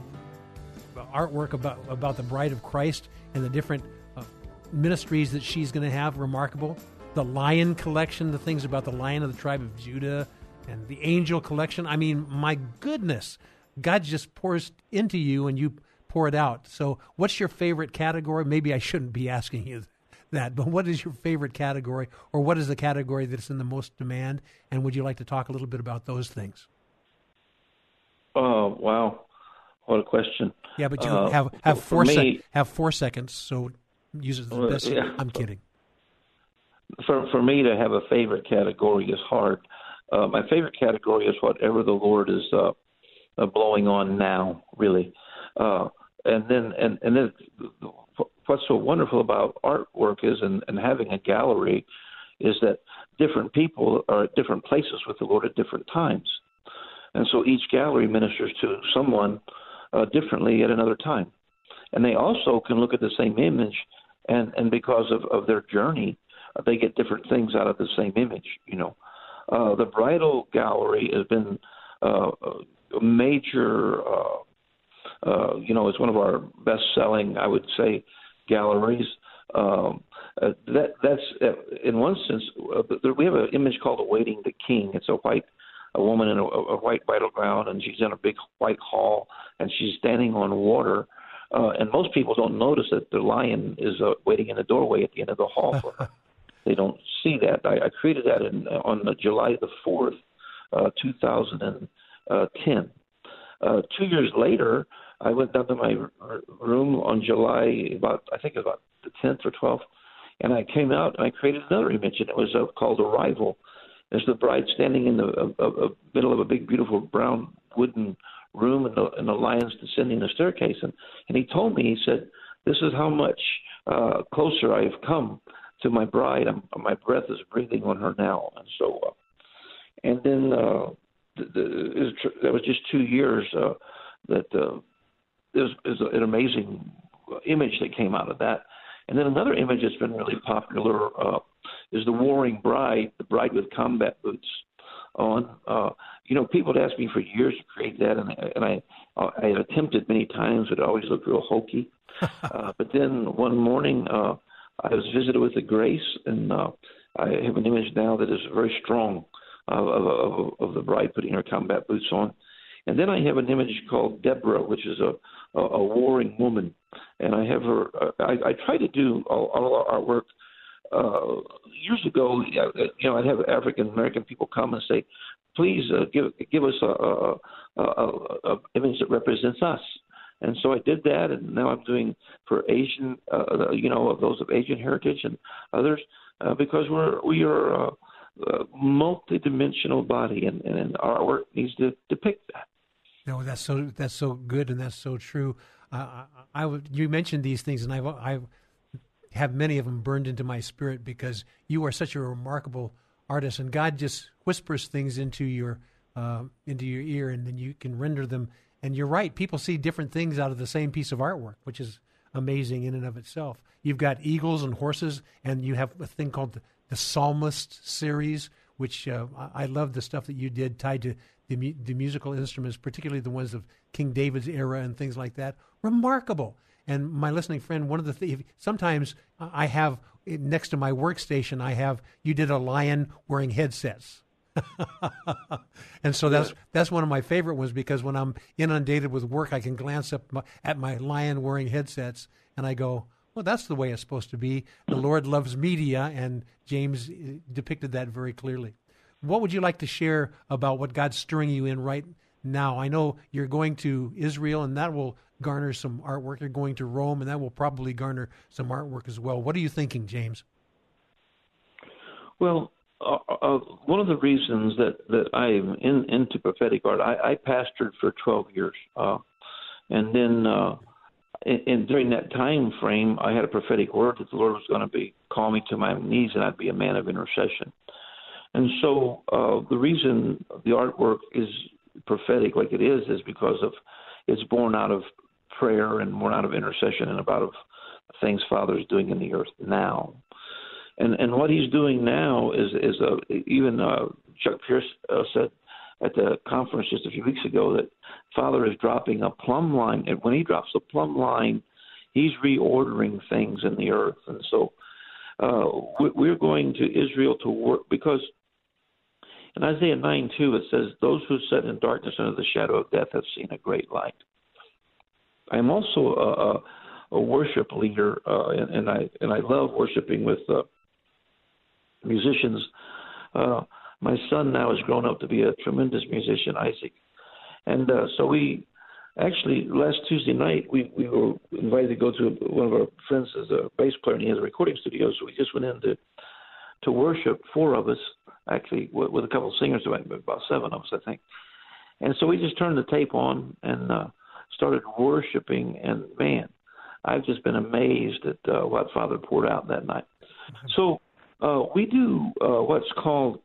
artwork about about the Bride of Christ and the different uh, ministries that she's going to have. Remarkable. The Lion collection, the things about the Lion of the tribe of Judah, and the Angel collection. I mean, my goodness, God just pours into you, and you pour it out. So, what's your favorite category? Maybe I shouldn't be asking you that, but what is your favorite category, or what is the category that's in the most demand? And would you like to talk a little bit about those things? Oh wow, what a question! Yeah, but you Uh, have have four me- sec- have four seconds, so use it the best. yeah. I'm kidding. for for me to have a favorite category is hard. Uh, my favorite category is whatever the Lord is uh, uh, blowing on now, really. Uh, and then and and then what's so wonderful about artwork is and, and having a gallery is that different people are at different places with the Lord at different times, and so each gallery ministers to someone uh, differently at another time, and they also can look at the same image, and and because of of their journey uh, they get different things out of the same image. You know, uh, the bridal gallery has been uh, a major. Uh, uh, you know, it's one of our best-selling, I would say, galleries. Um, uh, that that's uh, in one sense. Uh, we have an image called "Awaiting the King." It's a white a woman in a, a white bridal gown, and she's in a big white hall, and she's standing on water. Uh, and most people don't notice that the lion is uh, waiting in the doorway at the end of the hall for her *laughs* they don't see that. I, I created that in, on the July the fourth, uh, 2010. Uh, two years later, I went down to my r- room on July about I think about the 10th or 12th, and I came out and I created another image, and it was uh, called Arrival. There's the bride standing in the uh, uh, middle of a big, beautiful brown wooden room, and the, and the lion's descending the staircase. And, and he told me, he said, "This is how much uh, closer I've come to my bride. I'm, my breath is breathing on her now." And so, uh, and then uh, the, the, that was just two years uh, that uh, an amazing image that came out of that. And then another image that's been really popular uh, is the Warring Bride, the bride with combat boots on. Uh, you know, people had asked me for years to create that, and, and I I had attempted many times, but it always looked real hokey. *laughs* uh, but then one morning, uh, I was visited with the grace, and uh, I have an image now that is very strong of, of, of, of the bride putting her combat boots on. And then I have an image called Deborah, which is a, a, a warring woman. And I have her, uh, I, I try to do all, all our artwork. Uh, years ago, you know, I'd have African American people come and say, please uh, give, give us a, a, a, a, a image that represents us. And so I did that, and now I'm doing for Asian, uh, you know, of those of Asian heritage and others, uh, because we're we are uh, a multi-dimensional body, and, and our work needs to depict that. No, that's so that's so good and that's so true. Uh, I, I you mentioned these things, and I've I have many of them burned into my spirit because you are such a remarkable artist, and God just whispers things into your uh, into your ear, and then you can render them. And you're right; people see different things out of the same piece of artwork, which is amazing in and of itself. You've got eagles and horses, and you have a thing called the, the Psalmist series, which uh, I I love the stuff that you did tied to the, mu- the musical instruments, particularly the ones of King David's era and things like that. Remarkable. And my listening friend, one of the things, sometimes I have next to my workstation, I have you did a lion wearing headsets. *laughs* and so that's that's one of my favorite ones because when I'm inundated with work, I can glance up my, at my lion wearing headsets and I go, well, that's the way it's supposed to be. The Lord loves media, and James uh, depicted that very clearly. What would you like to share about what God's stirring you in right now? I know you're going to Israel, and that will garner some artwork. You're going to Rome, and that will probably garner some artwork as well. What are you thinking, James? Well, uh, uh, one of the reasons that that I'm in, into prophetic art, I, I pastored for 12 years, uh, and then uh, and, and during that time frame, I had a prophetic word that the Lord was going to be call me to my knees, and I'd be a man of intercession. And so uh, the reason the artwork is prophetic like it is is because of it's born out of prayer and born out of intercession and about of things Father is doing in the earth now. And and what he's doing now is is uh, even uh, Chuck Pierce uh, said at the conference just a few weeks ago that Father is dropping a plumb line, and when he drops a plumb line, he's reordering things in the earth, and so uh, we're going to Israel to work because in Isaiah 9 2 it says, Those who sit in darkness under the shadow of death have seen a great light. I am also a, a, a worship leader, uh, and, and I and I love worshiping with uh, musicians. Uh, my son now has grown up to be a tremendous musician, Isaac, and uh, so we actually last Tuesday night we we were invited to go to one of our friends as a bass player and he has a recording studio, so we just went in to to worship. Four of us actually with, with a couple of singers, about seven of us, I think. And so we just turned the tape on and uh, started worshiping, and man, I've just been amazed at uh, what Father poured out that night. So uh, we do uh, what's called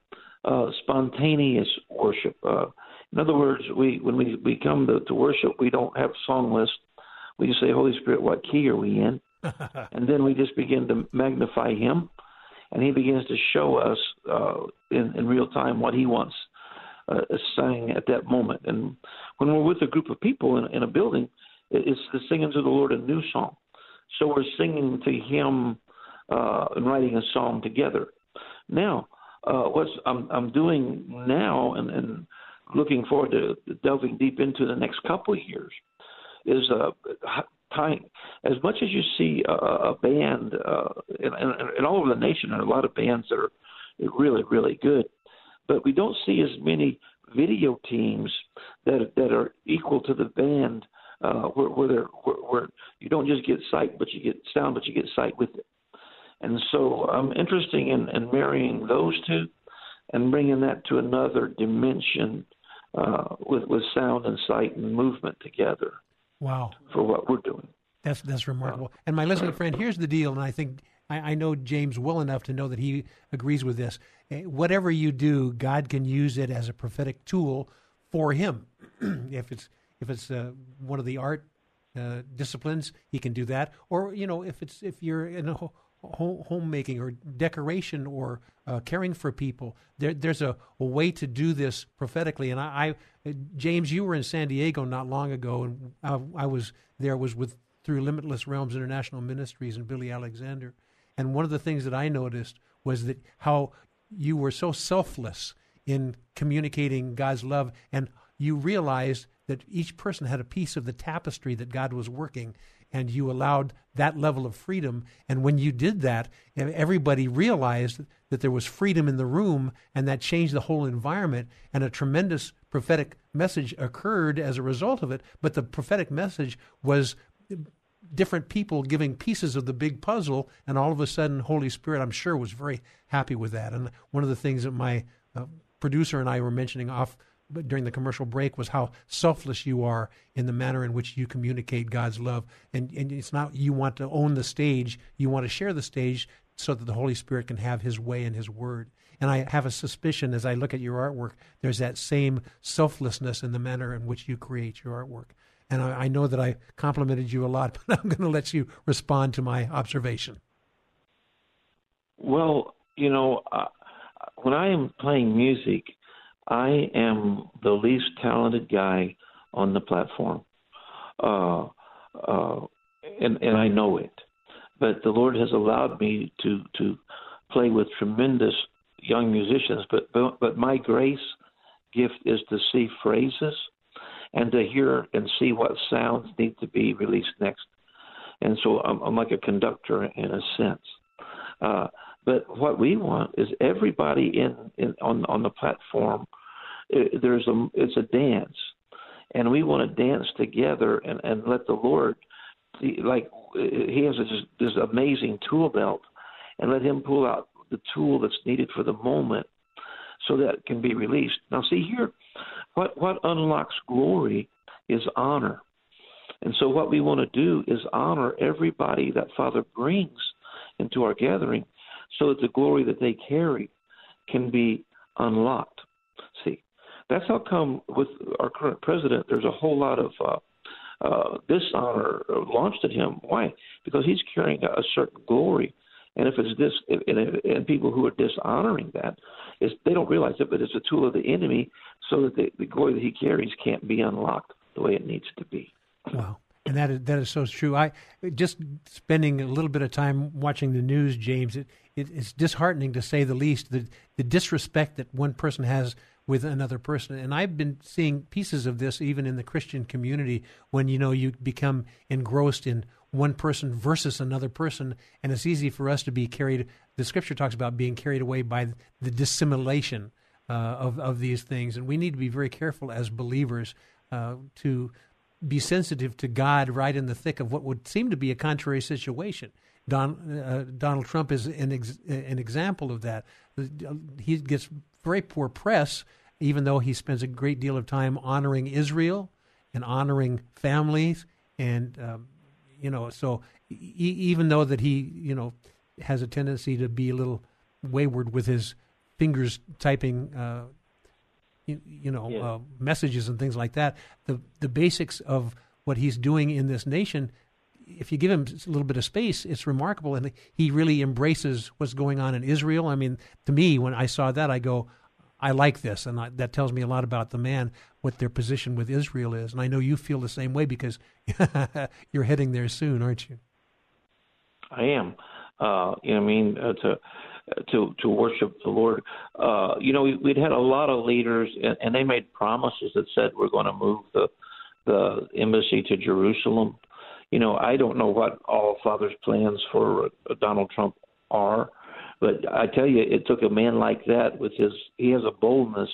uh, spontaneous worship. Uh, in other words, we when we, we come to, to worship, we don't have a song list. We just say, Holy Spirit, what key are we in? *laughs* and then we just begin to magnify Him, and He begins to show us uh, in, in real time what He wants uh, sang at that moment. And when we're with a group of people in, in a building, it's the singing to the Lord a new song. So we're singing to Him uh, and writing a song together. Now, uh, what's I'm, I'm doing now, and, and looking forward to delving deep into the next couple of years, is uh, time. As much as you see a, a band, uh, and, and, and all over the nation, there are a lot of bands that are really, really good but we don't see as many video teams that that are equal to the band uh, where, where, they're, where, where you don't just get sight, but you get sound, but you get sight with it. And so I'm interested in, in marrying those two and bringing that to another dimension uh, with with sound and sight and movement together. Wow! For what we're doing. That's that's remarkable. And my listening friend, here's the deal, and I think I, I know James well enough to know that he agrees with this. Eh, whatever you do, God can use it as a prophetic tool for Him. *clears throat* if it's if it's uh, one of the art uh, disciplines, He can do that. Or you know, if it's if you're in a ho- homemaking or decoration or uh, caring for people, there, there's a, a, way to do this prophetically. And I, I, James, you were in San Diego not long ago, and I, I was there was with through Limitless Realms International Ministries and Billy Alexander. And one of the things that I noticed was that how you were so selfless in communicating God's love, and you realized that each person had a piece of the tapestry that God was working, and you allowed that level of freedom. And when you did that, everybody realized that there was freedom in the room, and that changed the whole environment, and a tremendous prophetic message occurred as a result of it. But the prophetic message was different people giving pieces of the big puzzle, and all of a sudden, Holy Spirit, I'm sure, was very happy with that. And one of the things that my uh, producer and I were mentioning off during the commercial break was how selfless you are in the manner in which you communicate God's love. And, and it's not you want to own the stage, you want to share the stage so that the Holy Spirit can have His way and His word. And I have a suspicion as I look at your artwork, there's that same selflessness in the manner in which you create your artwork. And I, I know that I complimented you a lot, *laughs* but I'm going to let you respond to my observation. Well, you know, uh, when I am playing music, I am the least talented guy on the platform, uh, uh, and and I know it. But the Lord has allowed me to to play with tremendous young musicians. But but, but my grace gift is to see phrases and to hear and see what sounds need to be released next. And so I'm, I'm like a conductor in a sense. Uh, but what we want is everybody in, in on on the platform. It, there's a it's a dance, and we want to dance together and and let the Lord, like He has this, this amazing tool belt, and let Him pull out the tool that's needed for the moment, so that it can be released. Now, see here, what what unlocks glory is honor. And so, what we want to do is honor everybody that Father brings into our gathering so that the glory that they carry can be unlocked. See, that's how come with our current president, there's a whole lot of uh, uh, dishonor launched at him. Why? Because he's carrying a certain glory. And if it's this, and, and people who are dishonoring that, is they don't realize it, but it's a tool of the enemy, so that the, the glory that he carries can't be unlocked the way it needs to be. Wow. And that is, that is so true. I just spending a little bit of time watching the news, James. It, it, it's disheartening to say the least. The the disrespect that one person has with another person, and I've been seeing pieces of this even in the Christian community. When you know you become engrossed in one person versus another person, and it's easy for us to be carried. The Scripture talks about being carried away by the dissimulation uh, of of these things, and we need to be very careful as believers uh, to be sensitive to God right in the thick of what would seem to be a contrary situation. Don, uh, Donald Trump is an, ex, an example of that. He gets very poor press, even though he spends a great deal of time honoring Israel and honoring families, and um, you know, so e- even though that he, you know, has a tendency to be a little wayward with his fingers typing uh, you, you know, yeah. uh, messages and things like that. The the basics of what he's doing in this nation, if you give him a little bit of space, it's remarkable, and he really embraces what's going on in Israel. I mean, to me, when I saw that, I go, I like this, and I, that tells me a lot about the man, what their position with Israel is, and I know you feel the same way because *laughs* you're heading there soon, aren't you? I am. Uh, you know, I mean, uh, to to to worship the Lord. Uh, you know, we, would had a lot of leaders, and, and they made promises that said we're going to move the the embassy to Jerusalem. You know, I don't know what all Father's plans for uh, Donald Trump are, but I tell you, it took a man like that with his he has a boldness,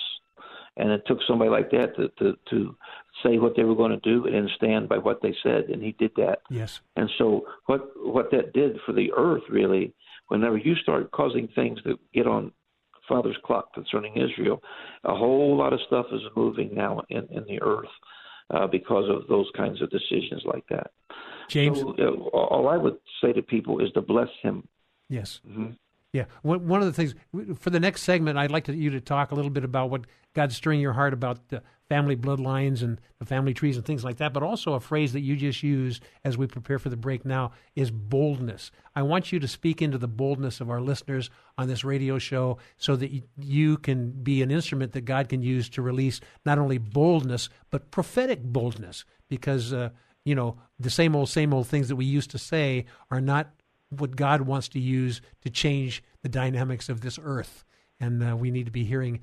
and it took somebody like that to to to say what they were going to do and stand by what they said, and he did that. Yes. And so what what that did for the earth really whenever you start causing things that get on Father's clock concerning Israel, a whole lot of stuff is moving now in, in the earth uh, because of those kinds of decisions like that. James, so, uh, all I would say to people is to bless him. Yes. Mm-hmm. Yeah, one of the things for the next segment, I'd like to, you to talk a little bit about what God's stirring your heart about the family bloodlines and the family trees and things like that. But also a phrase that you just used as we prepare for the break now is boldness. I want you to speak into the boldness of our listeners on this radio show, so that you can be an instrument that God can use to release not only boldness but prophetic boldness, because. Uh, you know, the same old, same old things that we used to say are not what God wants to use to change the dynamics of this earth. And uh, we need to be hearing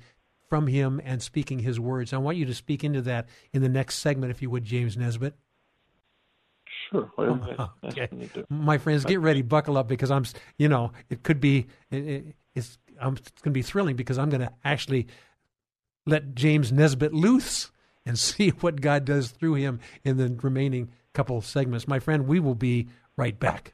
from Him and speaking His words. I want you to speak into that in the next segment, if you would, James Nesbit. Sure. Well, *laughs* okay. My friends, get ready, buckle up, because I'm, you know, it could be, it, it's, I'm, it's going to be thrilling because I'm going to actually let James Nesbit loose and *laughs* see what God does through him in the remaining couple segments. My friend, we will be right back.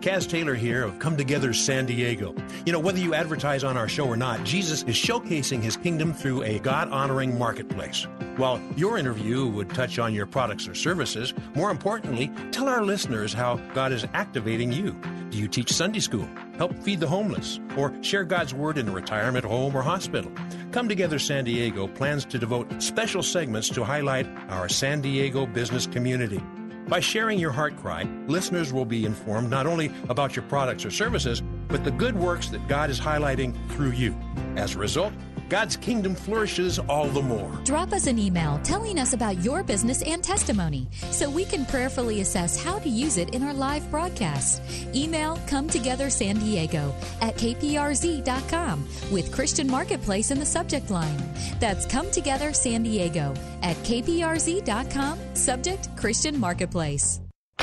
Kaz Taylor here of Come Together San Diego. You know, whether you advertise on our show or not, Jesus is showcasing his kingdom through a God honoring marketplace. While your interview would touch on your products or services, more importantly, tell our listeners how God is activating you. Do you teach Sunday school, help feed the homeless, or share God's word in a retirement home or hospital? Come Together San Diego plans to devote special segments to highlight our San Diego business community. By sharing your heart cry, listeners will be informed not only about your products or services, but the good works that God is highlighting through you. As a result, God's kingdom flourishes all the more. Drop us an email telling us about your business and testimony so we can prayerfully assess how to use it in our live broadcast. Email Come Together San Diego at kprz.com with Christian Marketplace in the subject line. That's Come Together San Diego at kprz.com, subject Christian Marketplace.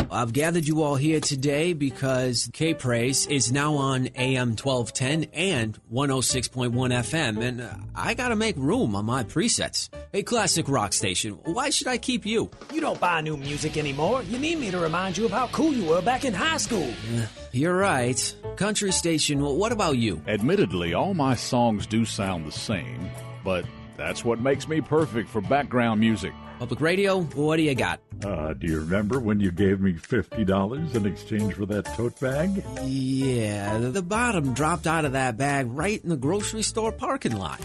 I've gathered you all here today because K Praise is now on AM 1210 and 106.1 FM, and uh, I gotta make room on my presets. A classic rock station. Why should I keep you? You don't buy new music anymore. You need me to remind you of how cool you were back in high school. Uh, you're right. Country station, what about you? Admittedly, all my songs do sound the same, but that's what makes me perfect for background music. Public radio, what do you got? Uh, do you remember when you gave me $50 in exchange for that tote bag? Yeah, the bottom dropped out of that bag right in the grocery store parking lot.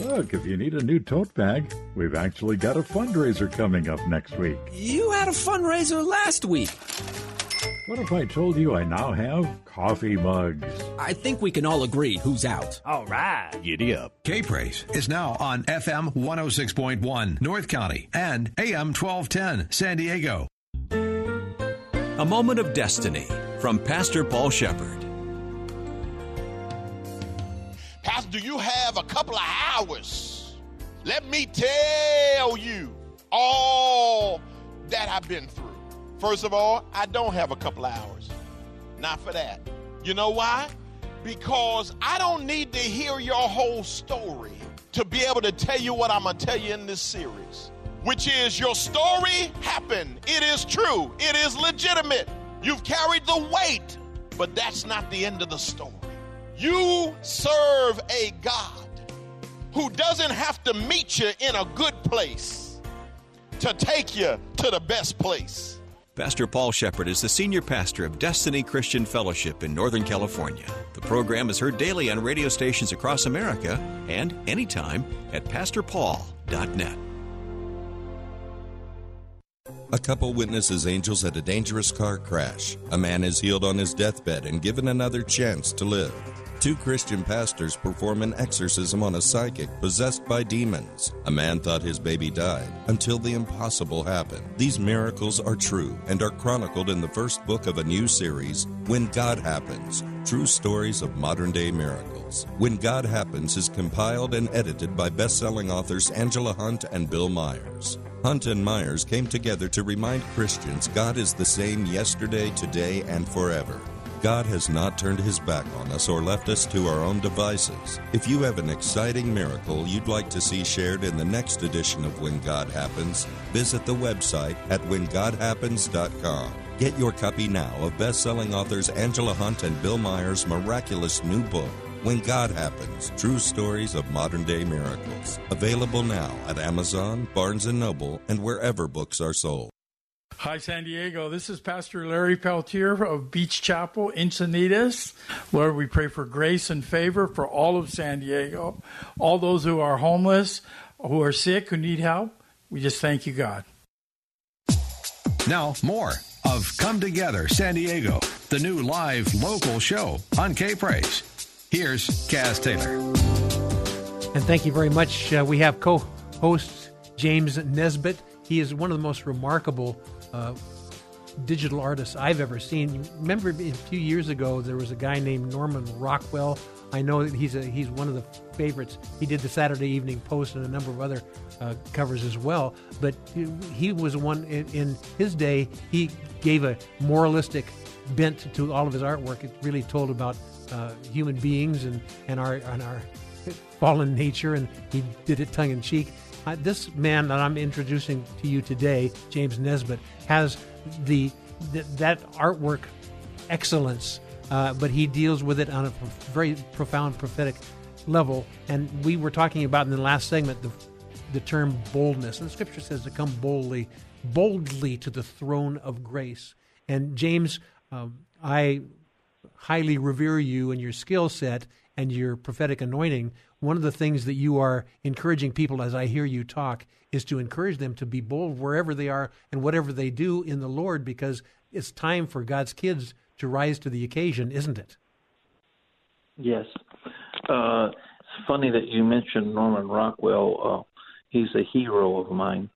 Look, if you need a new tote bag, we've actually got a fundraiser coming up next week. You had a fundraiser last week. What if I told you I now have coffee mugs? I think we can all agree who's out. All right. Giddy up. K Praise is now on FM 106.1 North County and AM 1210 San Diego. A moment of destiny from Pastor Paul Shepard. Pastor, do you have a couple of hours? Let me tell you all that I've been through. First of all, I don't have a couple hours. Not for that. You know why? Because I don't need to hear your whole story to be able to tell you what I'm going to tell you in this series, which is your story happened. It is true, it is legitimate. You've carried the weight, but that's not the end of the story. You serve a God who doesn't have to meet you in a good place to take you to the best place. Pastor Paul Shepard is the senior pastor of Destiny Christian Fellowship in Northern California. The program is heard daily on radio stations across America and anytime at pastorpaul.net. A couple witnesses angels at a dangerous car crash. A man is healed on his deathbed and given another chance to live. Two Christian pastors perform an exorcism on a psychic possessed by demons. A man thought his baby died until the impossible happened. These miracles are true and are chronicled in the first book of a new series, When God Happens True Stories of Modern Day Miracles. When God Happens is compiled and edited by best selling authors Angela Hunt and Bill Myers. Hunt and Myers came together to remind Christians God is the same yesterday, today, and forever. God has not turned his back on us or left us to our own devices. If you have an exciting miracle you'd like to see shared in the next edition of When God Happens, visit the website at whengodhappens.com. Get your copy now of best-selling authors Angela Hunt and Bill Myers' miraculous new book, When God Happens: True Stories of Modern-Day Miracles. Available now at Amazon, Barnes & Noble, and wherever books are sold. Hi, San Diego. This is Pastor Larry Peltier of Beach Chapel, Encinitas. Lord, we pray for grace and favor for all of San Diego, all those who are homeless, who are sick, who need help. We just thank you, God. Now, more of Come Together San Diego, the new live local show on K Praise. Here's Kaz Taylor. And thank you very much. Uh, we have co host James Nesbit. He is one of the most remarkable uh, digital artists I've ever seen. Remember, a few years ago, there was a guy named Norman Rockwell. I know that he's a, he's one of the favorites. He did the Saturday Evening Post and a number of other uh, covers as well. But he, was one in, in his day. He gave a moralistic bent to all of his artwork. It really told about uh, human beings and, and our and our fallen nature, and he did it tongue in cheek. Uh, this man that I'm introducing to you today, James Nesbit, has the, the that artwork excellence, uh, but he deals with it on a very profound prophetic level. And we were talking about in the last segment the the term boldness, and the Scripture says to come boldly, boldly to the throne of grace. And James, um, I highly revere you and your skill set and your prophetic anointing, one of the things that you are encouraging people as I hear you talk is to encourage them to be bold wherever they are and whatever they do in the Lord because it's time for God's kids to rise to the occasion, isn't it? Yes. Uh, funny that you mentioned Norman Rockwell. Uh, he's a hero of mine,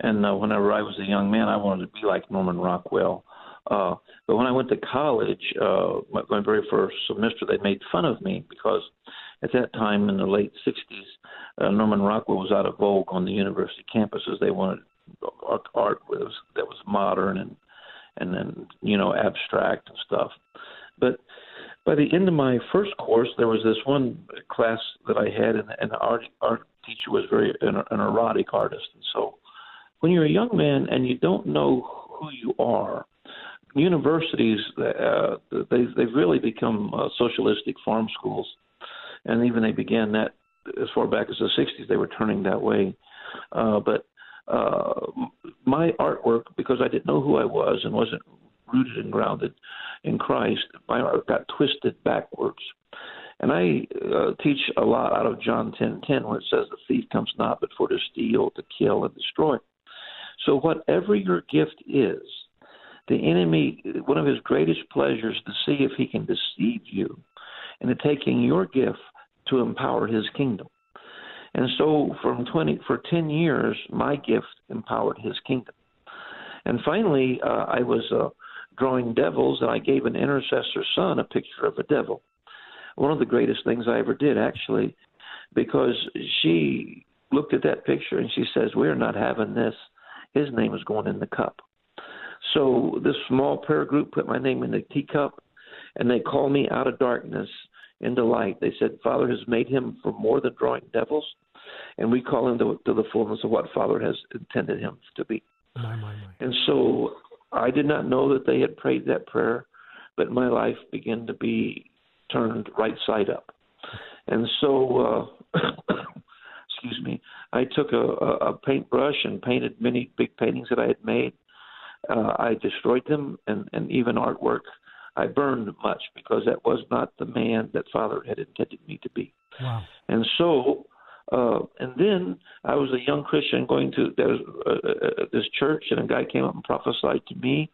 and uh, whenever I was a young man, I wanted to be like Norman Rockwell. Uh, but when I went to college, uh, my, my very first semester, they made fun of me because at that time in the late 60s, uh, Norman Rockwell was out of vogue on the university campuses. They wanted art, art was, that was modern and and then you know abstract and stuff. But by the end of my first course, there was this one class that I had, and, and the art art teacher was very an, an erotic artist, and so when you're a young man and you don't know who you are, universities uh, they they've really become uh, socialistic farm schools, and even they began that as far back as the 60s. They were turning that way, uh, but uh, my artwork because I didn't know who I was and wasn't rooted and grounded in Christ. My art got twisted backwards. And I uh, teach a lot out of John 10:10, where it says, "The thief comes not but for to steal, to kill, and destroy." So whatever your gift is, the enemy, one of his greatest pleasures, to see if he can deceive you into taking your gift to empower his kingdom. And so, from 20 for 10 years, my gift empowered his kingdom. And finally, uh, I was uh, drawing devils, and I gave an intercessor son a picture of a devil. One of the greatest things I ever did, actually, because she looked at that picture and she says, "We're not having this. His name is going in the cup." So this small prayer group put my name in the teacup, and they called me out of darkness into light. They said, Father has made him for more than drawing devils, and we call him to, to the fullness of what Father has intended him to be. My, my, my. And so I did not know that they had prayed that prayer, but my life began to be turned right side up. And so, uh, *coughs* excuse me, I took a, a paintbrush and painted many big paintings that I had made. Uh, I destroyed them and, and even artwork I burned much because that was not the man that Father had intended me to be. Wow. And so, uh, and then I was a young Christian going to there was, uh, uh, this church, and a guy came up and prophesied to me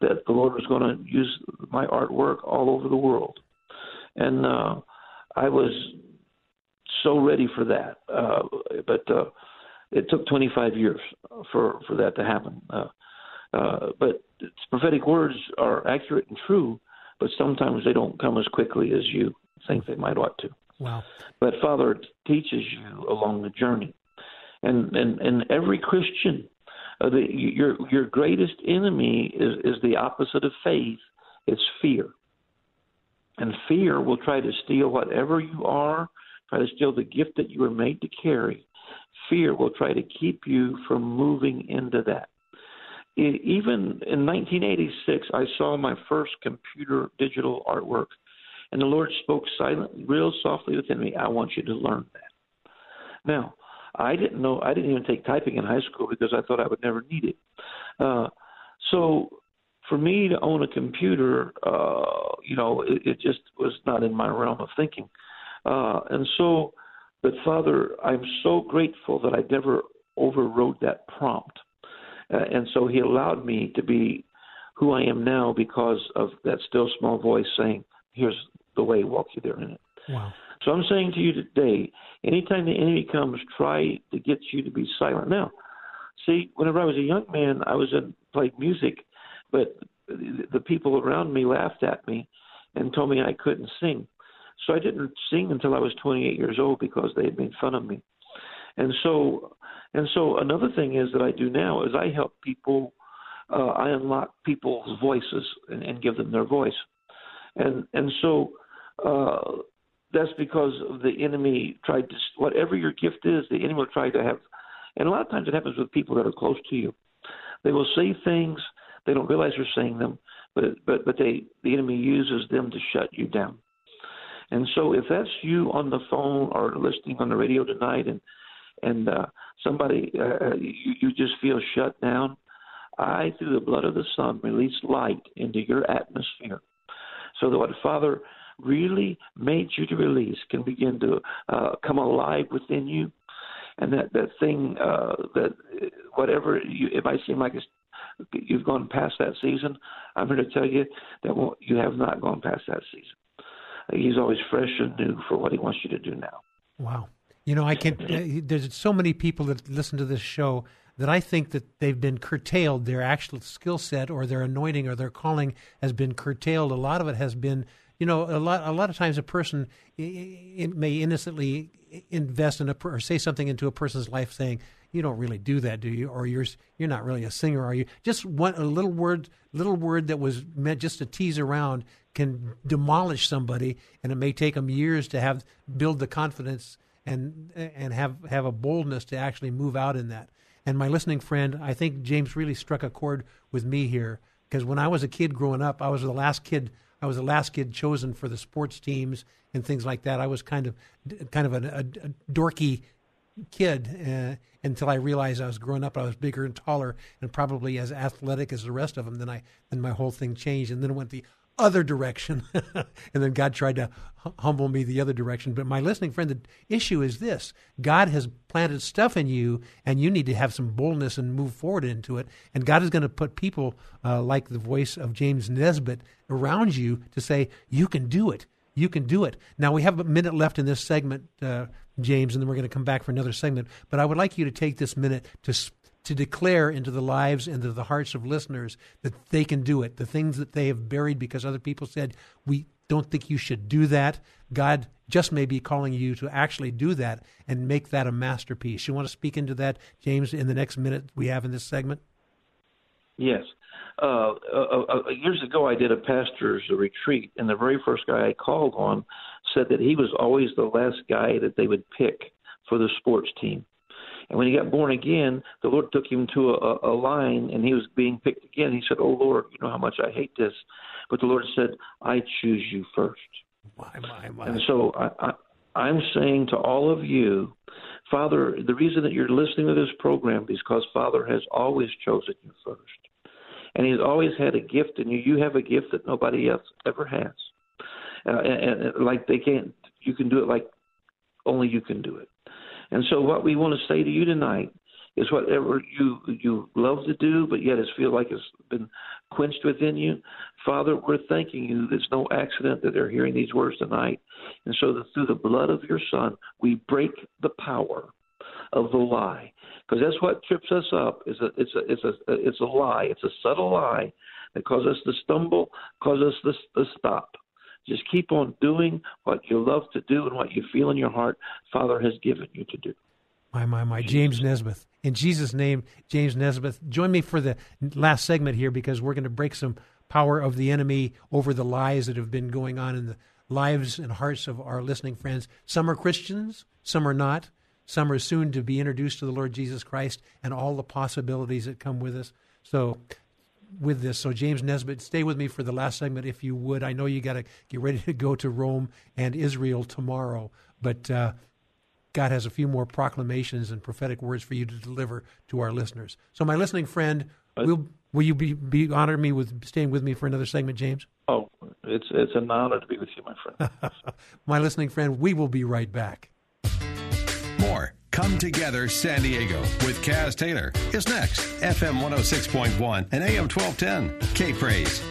that the Lord was going to use my artwork all over the world, and uh, I was so ready for that. Uh, but uh, it took 25 years for for that to happen. Uh, uh, but prophetic words are accurate and true, but sometimes they don't come as quickly as you think they might ought to. Wow. But Father teaches you along the journey. And and, and every Christian, uh, the, your your greatest enemy is, is the opposite of faith. It's fear. And fear will try to steal whatever you are, try to steal the gift that you were made to carry. Fear will try to keep you from moving into that even in 1986, I saw my first computer digital artwork, and the Lord spoke silently, real softly within me. I want you to learn that. Now, I didn't know. I didn't even take typing in high school because I thought I would never need it. Uh, so, for me to own a computer, uh, you know, it, it just was not in my realm of thinking. Uh, and so, but Father, I'm so grateful that I never overrode that prompt uh, and so he allowed me to be who I am now because of that still small voice saying, Here's the way, walk you there in it. Wow. So I'm saying to you today, anytime the enemy comes, try to get you to be silent. Now, see, whenever I was a young man, I was in played music, but the people around me laughed at me and told me I couldn't sing. So I didn't sing until I was 28 years old because they had made fun of me. And so and so another thing is that I do now is I help people. Uh, I unlock people's voices and, and give them their voice, and and so uh, that's because the enemy tried to whatever your gift is, the enemy will try to have, and a lot of times it happens with people that are close to you. They will say things they don't realize they're saying them, but but but they the enemy uses them to shut you down. And so if that's you on the phone or listening on the radio tonight, and and uh, somebody uh, uh, you, you just feel shut down, I, through the blood of the Son, release light into your atmosphere, so that what Father really made you to release can begin to uh, come alive within you, and that that thing uh, that whatever you, it might seem like it's you've gone past that season, I'm here to tell you that you have not gone past that season. He's always fresh and new for what he wants you to do now. Wow. You know, I can. Uh, there's so many people that listen to this show that I think that they've been curtailed. Their actual skill set, or their anointing, or their calling has been curtailed. A lot of it has been, you know, a lot. A lot of times, a person may innocently invest in a or say something into a person's life, saying, "You don't really do that, do you?" Or you're you're not really a singer, are you? Just one a little word, little word that was meant just to tease around can demolish somebody, and it may take them years to have build the confidence and and have have a boldness to actually move out in that. And my listening friend, I think James really struck a chord with me here because when I was a kid growing up, I was the last kid. I was the last kid chosen for the sports teams and things like that. I was kind of kind of a, a, a dorky kid uh, until I realized I was growing up. I was bigger and taller and probably as athletic as the rest of them. Then I then my whole thing changed, and then it went the other direction. *laughs* and then God tried to humble me the other direction. But my listening friend, the issue is this God has planted stuff in you, and you need to have some boldness and move forward into it. And God is going to put people uh, like the voice of James Nesbit around you to say, You can do it. You can do it. Now, we have a minute left in this segment, uh, James, and then we're going to come back for another segment. But I would like you to take this minute to to declare into the lives and into the hearts of listeners that they can do it. The things that they have buried because other people said, we don't think you should do that. God just may be calling you to actually do that and make that a masterpiece. You want to speak into that, James, in the next minute we have in this segment? Yes. Uh, uh, uh, years ago, I did a pastor's retreat, and the very first guy I called on said that he was always the last guy that they would pick for the sports team. And when he got born again, the Lord took him to a, a line, and he was being picked again. He said, "Oh Lord, you know how much I hate this," but the Lord said, "I choose you first. My, my, my. And so I, I, I'm saying to all of you, Father, the reason that you're listening to this program is because Father has always chosen you first. And He's always had a gift in you. You have a gift that nobody else ever has. Uh, and, and like they can't, you can do it like only you can do it. And so, what we want to say to you tonight is whatever you you love to do, but yet it feels like it's been quenched within you. Father, we're thanking you. There's no accident that they're hearing these words tonight, and so that through the blood of your Son, we break the power of the lie, because that's what trips us up. Is a it's a it's a it's a lie. It's a subtle lie that causes us to stumble, causes us to, to stop. Just keep on doing what you love to do and what you feel in your heart Father has given you to do. My, my, my. James Nesbit. In Jesus' name, James Nesbit. Join me for the last segment here because we're going to break some power of the enemy over the lies that have been going on in the lives and hearts of our listening friends. Some are Christians, some are not. Some are soon to be introduced to the Lord Jesus Christ and all the possibilities that come with us. So with this. So, James Nesbit, stay with me for the last segment if you would. I know you got to get ready to go to Rome and Israel tomorrow, but uh, God has a few more proclamations and prophetic words for you to deliver to our listeners. So, my listening friend, will will you be, be honor me with staying with me for another segment, James? Oh, it's it's an honor to be with you, my friend. *laughs* my listening friend, we will be right back. Come Together San Diego with Kaz Taylor is next. FM 106.1 and AM 1210. K Praise.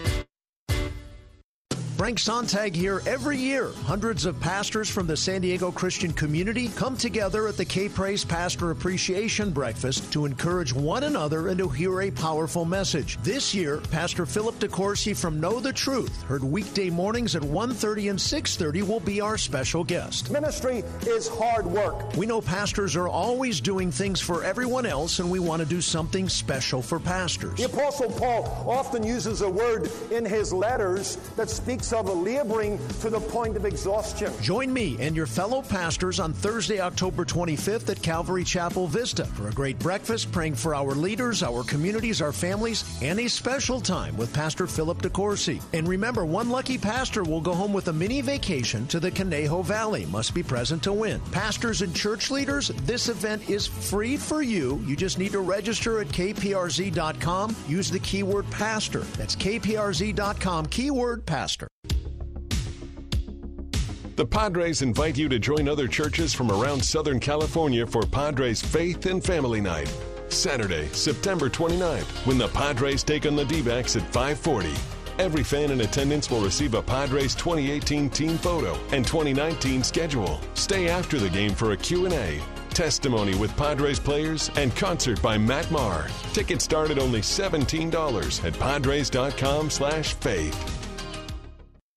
Frank Sontag here every year. Hundreds of pastors from the San Diego Christian community come together at the K Praise Pastor Appreciation Breakfast to encourage one another and to hear a powerful message. This year, Pastor Philip DeCourcy from Know the Truth, heard weekday mornings at 1.30 and 6.30 will be our special guest. Ministry is hard work. We know pastors are always doing things for everyone else, and we want to do something special for pastors. The Apostle Paul often uses a word in his letters that speaks of laboring to the point of exhaustion. Join me and your fellow pastors on Thursday, October 25th at Calvary Chapel Vista for a great breakfast, praying for our leaders, our communities, our families, and a special time with Pastor Philip DeCourcy. And remember, one lucky pastor will go home with a mini vacation to the Conejo Valley. Must be present to win. Pastors and church leaders, this event is free for you. You just need to register at kprz.com. Use the keyword pastor. That's kprz.com, keyword pastor. The Padres invite you to join other churches from around Southern California for Padres Faith and Family Night. Saturday, September 29th, when the Padres take on the D-backs at 540. Every fan in attendance will receive a Padres 2018 team photo and 2019 schedule. Stay after the game for a Q&A, testimony with Padres players, and concert by Matt Maher. Tickets start at only $17 at padres.com slash faith.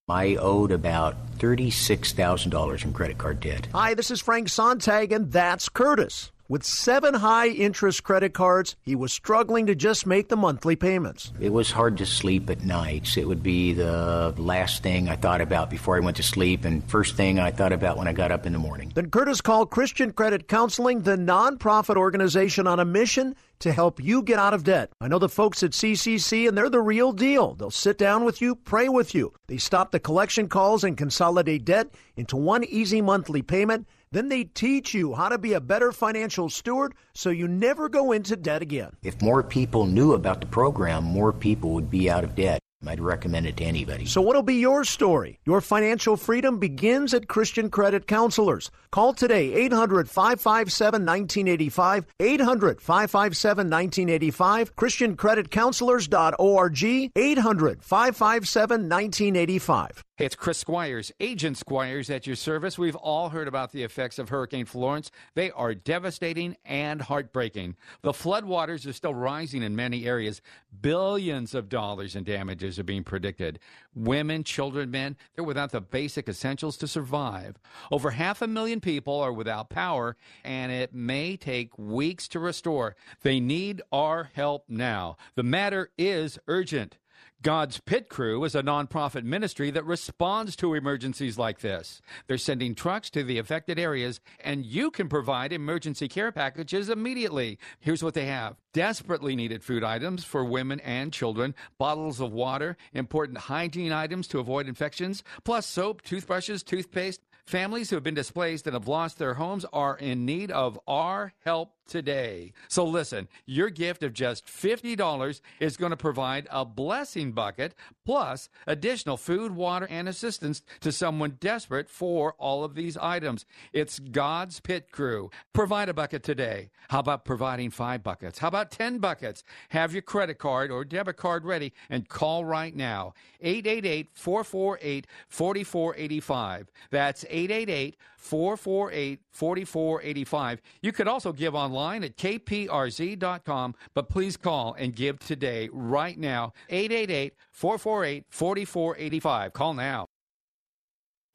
I owed about $36,000 in credit card debt. Hi, this is Frank Sontag, and that's Curtis. With seven high interest credit cards, he was struggling to just make the monthly payments. It was hard to sleep at nights. It would be the last thing I thought about before I went to sleep, and first thing I thought about when I got up in the morning. Then Curtis called Christian Credit Counseling, the nonprofit organization on a mission to help you get out of debt. I know the folks at CCC, and they're the real deal. They'll sit down with you, pray with you. They stop the collection calls and consolidate debt into one easy monthly payment. Then they teach you how to be a better financial steward so you never go into debt again. If more people knew about the program, more people would be out of debt. I'd recommend it to anybody. So, what'll be your story? Your financial freedom begins at Christian Credit Counselors. Call today 800 557 1985. 800 557 1985. ChristianCreditCounselors.org. 800 557 1985. It's Chris Squires, Agent Squires at your service. We've all heard about the effects of Hurricane Florence. They are devastating and heartbreaking. The floodwaters are still rising in many areas. Billions of dollars in damages are being predicted. Women, children, men, they're without the basic essentials to survive. Over half a million people are without power, and it may take weeks to restore. They need our help now. The matter is urgent. God's Pit Crew is a nonprofit ministry that responds to emergencies like this. They're sending trucks to the affected areas, and you can provide emergency care packages immediately. Here's what they have desperately needed food items for women and children, bottles of water, important hygiene items to avoid infections, plus soap, toothbrushes, toothpaste. Families who have been displaced and have lost their homes are in need of our help today. So listen, your gift of just $50 is going to provide a blessing bucket plus additional food, water, and assistance to someone desperate for all of these items. It's God's Pit Crew. Provide a bucket today. How about providing five buckets? How about 10 buckets? Have your credit card or debit card ready and call right now. 888 448 4485. That's 888 448 4485. You could also give online at kprz.com, but please call and give today, right now, 888 448 4485. Call now.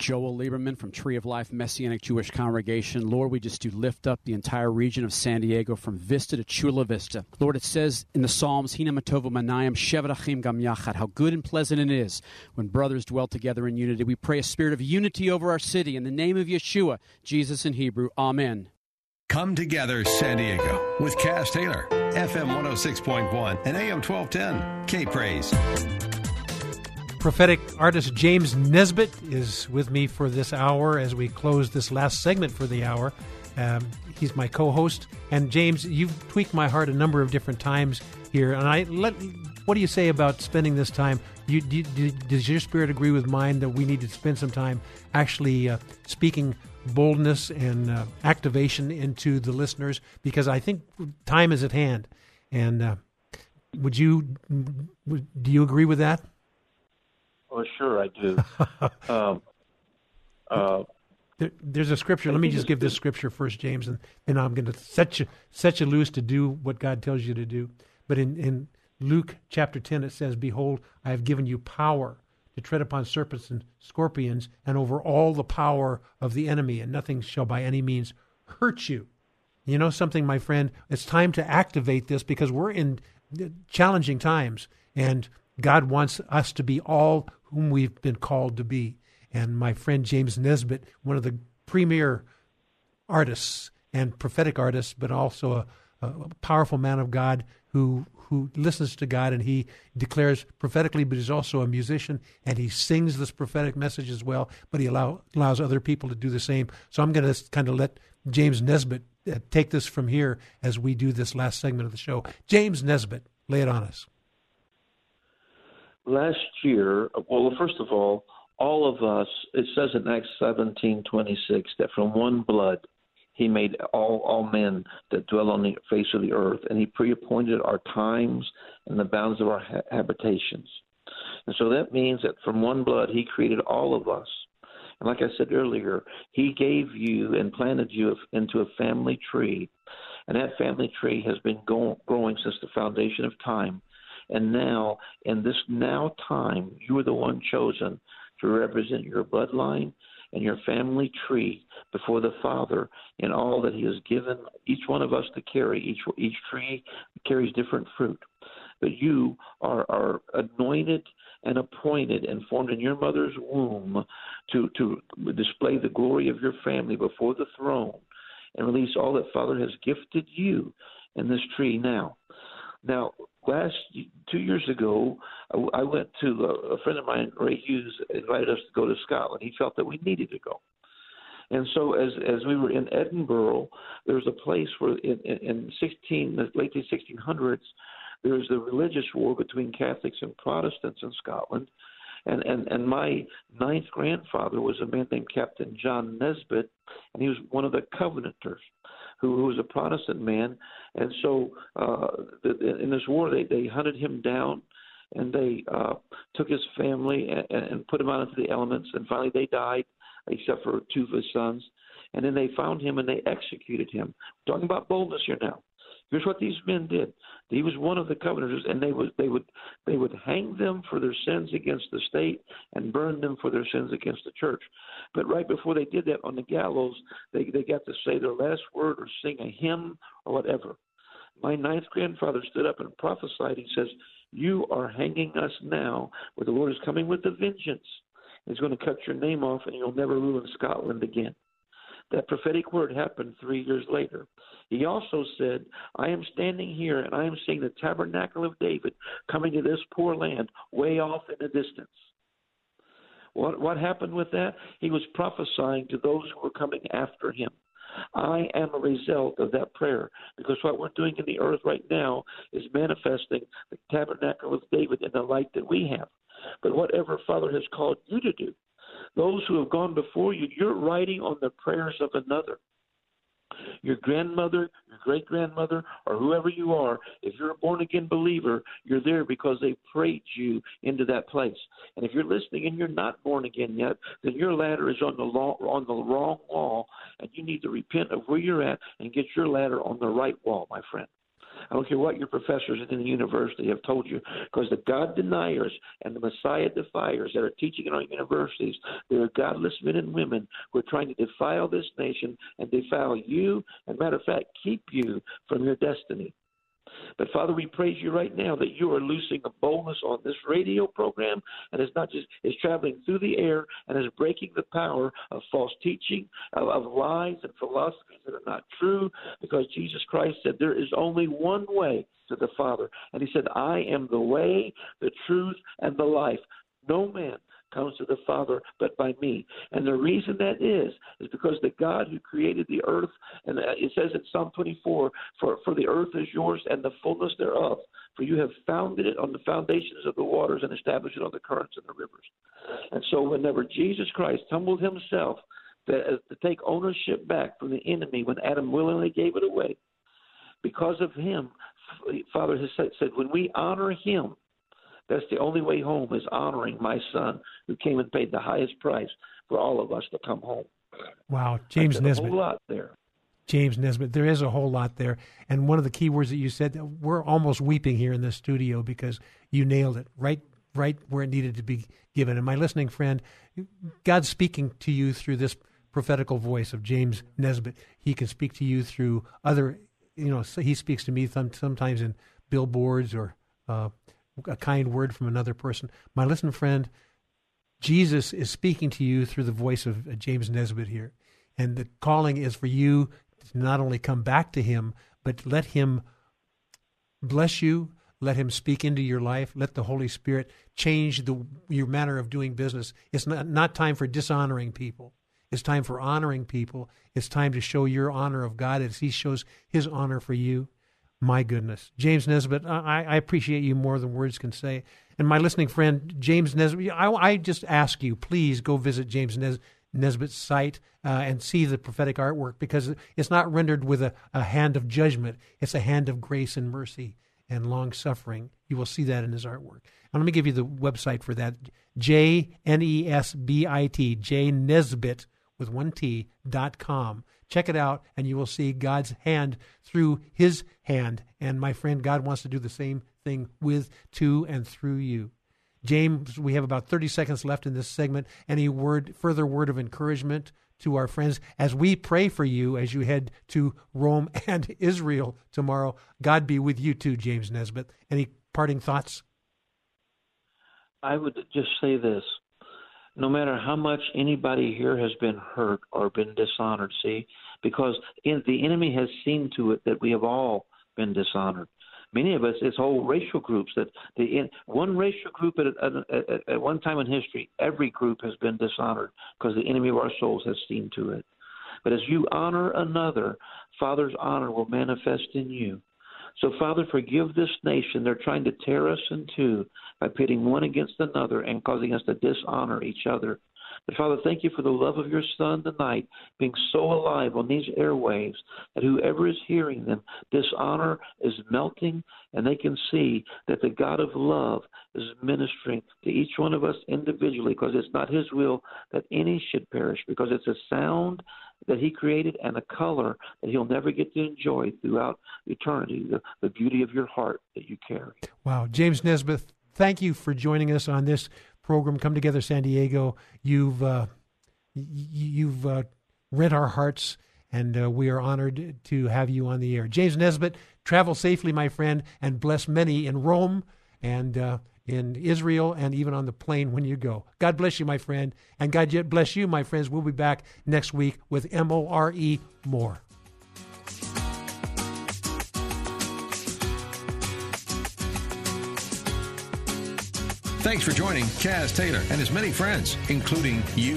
Joel Lieberman from Tree of Life Messianic Jewish Congregation. Lord, we just do lift up the entire region of San Diego from Vista to Chula Vista. Lord, it says in the Psalms, Manayim Gam Yachad, how good and pleasant it is when brothers dwell together in unity. We pray a spirit of unity over our city in the name of Yeshua, Jesus in Hebrew. Amen. Come together, San Diego, with Kaz Taylor, FM 106.1 and AM 1210. K Praise. Prophetic artist James Nesbit is with me for this hour as we close this last segment for the hour. Um, he's my co-host, and James, you've tweaked my heart a number of different times here. And I let, what do you say about spending this time? You, do, do, does your spirit agree with mine that we need to spend some time actually uh, speaking boldness and uh, activation into the listeners? Because I think time is at hand. And uh, would you do you agree with that? Oh, sure, I do. *laughs* um, uh, there, there's a scripture. Let me just give this scripture first, James, and then I'm going to set you set you loose to do what God tells you to do. But in, in Luke chapter 10, it says, "Behold, I have given you power to tread upon serpents and scorpions, and over all the power of the enemy, and nothing shall by any means hurt you." You know something, my friend? It's time to activate this because we're in challenging times, and God wants us to be all whom we've been called to be. And my friend James Nesbit, one of the premier artists and prophetic artists, but also a, a powerful man of God who who listens to God and he declares prophetically, but he's also a musician and he sings this prophetic message as well. But he allow, allows other people to do the same. So I'm going to kind of let James Nesbit uh, take this from here as we do this last segment of the show. James Nesbit, lay it on us last year, well, first of all, all of us, it says in Acts seventeen twenty six that from one blood he made all, all men that dwell on the face of the earth, and he preappointed our times and the bounds of our ha- habitations. And so that means that from one blood, He created all of us. And like I said earlier, He gave you and planted you into a family tree. And that family tree has been go- growing since the foundation of time. And now, in this now time, you are the one chosen to represent your bloodline and your family tree before the Father in all that He has given each one of us to carry. Each each tree carries different fruit, but you are are anointed and appointed and formed in your mother's womb to to display the glory of your family before the throne and release all that Father has gifted you in this tree now. Now, last two years ago, I went to a friend of mine, Ray Hughes, invited us to go to Scotland. He felt that we needed to go. And so, as as we were in Edinburgh, there was a place where in, in 16 the late 1600s, there was a religious war between Catholics and Protestants in Scotland, and and and my ninth grandfather was a man named Captain John Nesbitt, and he was one of the Covenanters who, who was a Protestant man, and so uh, in this war they they hunted him down, and they uh, took his family and, and put him out into the elements, and finally they died, except for two of his sons, and then they found him and they executed him. We're talking about boldness here now. Here's what these men did. He was one of the covenanters, and they would they would they would hang them for their sins against the state and burn them for their sins against the church. But right before they did that on the gallows, they they got to say their last word or sing a hymn or whatever. My ninth grandfather stood up and prophesied. He says, "You are hanging us now, where the Lord is coming with a vengeance. He's going to cut your name off, and you'll never rule in Scotland again." That prophetic word happened three years later. He also said, I am standing here and I am seeing the tabernacle of David coming to this poor land way off in the distance. What, what happened with that? He was prophesying to those who were coming after him. I am a result of that prayer because what we're doing in the earth right now is manifesting the tabernacle of David in the light that we have. But whatever Father has called you to do, those who have gone before you, you're writing on the prayers of another. Your grandmother, your great grandmother, or whoever you are, if you're a born again believer, you're there because they prayed you into that place. And if you're listening and you're not born again yet, then your ladder is on the law, on the wrong wall, and you need to repent of where you're at and get your ladder on the right wall, my friend. I don't care what your professors in the university have told you, because the God deniers and the Messiah defiers that are teaching in our universities, they are godless men and women who are trying to defile this nation and defile you, and matter of fact, keep you from your destiny. But Father, we praise you right now that you are loosing a boldness on this radio program, and it's not just it's traveling through the air and is breaking the power of false teaching, of, of lies and philosophies that are not true, because Jesus Christ said there is only one way to the Father, and He said, "I am the way, the truth, and the life." No man comes to the Father but by me. And the reason that is, is because the God who created the earth, and uh, it says in Psalm 24, for, for the earth is yours and the fullness thereof. For you have founded it on the foundations of the waters and established it on the currents and the rivers. And so whenever Jesus Christ humbled himself to, uh, to take ownership back from the enemy when Adam willingly gave it away, because of him, Father has said when we honor him, that's the only way home is honoring my son who came and paid the highest price for all of us to come home. Wow, James Nesbit. A whole lot there. James Nesbit, there is a whole lot there. And one of the key words that you said, we're almost weeping here in this studio because you nailed it right right where it needed to be given. And my listening friend, God's speaking to you through this prophetical voice of James Nesbit. He can speak to you through other, you know, he speaks to me sometimes in billboards or uh, a kind word from another person. My listening friend, Jesus is speaking to you through the voice of uh, James Nesbit here. And the calling is for you to not only come back to him, but let him bless you, let him speak into your life, let the Holy Spirit change the, your manner of doing business. It's not, not time for dishonoring people. It's time for honoring people. It's time to show your honor of God as he shows his honor for you. My goodness. James Nesbit, I, I, appreciate you more than words can say. And my listening friend, James Nesbit, I, I just ask you, please go visit James Nes, Nesbit's site uh, and see the prophetic artwork because it's not rendered with a, a hand of judgment, it's a hand of grace and mercy. and long suffering. You will see that in his artwork. And let me give you the website for that J N E S B I T, J Nesbit with one T dot com. Check it out, and you will see God's hand through his hand. And my friend, God wants to do the same thing with, to, and through you. James, we have about 30 seconds left in this segment. Any word, further word of encouragement to our friends as we pray for you as you head to Rome *laughs* and Israel tomorrow? God be with you too, James Nesbit. Any parting thoughts? I would just say this. No matter how much anybody here has been hurt or been dishonored, see, because in, the enemy has seen to it that we have all been dishonored many of us, it's whole racial groups that the in, one racial group at, at, at, at one time in history, every group has been dishonored because the enemy of our souls has seen to it. But as you honor another, Father's honor will manifest in you. So, Father, forgive this nation. They're trying to tear us in two by pitting one against another and causing us to dishonor each other. But Father, thank you for the love of your Son tonight being so alive on these airwaves that whoever is hearing them, dishonor is melting and they can see that the God of love is ministering to each one of us individually because it's not his will that any should perish because it's a sound that he created and a color that he'll never get to enjoy throughout eternity, the, the beauty of your heart that you carry. Wow. James Nesbit, thank you for joining us on this program, Come Together San Diego. You've uh, you've uh, rent our hearts, and uh, we are honored to have you on the air. James Nesbit, travel safely, my friend, and bless many in Rome and uh, in Israel, and even on the plane when you go. God bless you, my friend, and God bless you, my friends. We'll be back next week with M O R E more. Thanks for joining Kaz Taylor and his many friends, including you,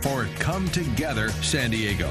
for Come Together San Diego.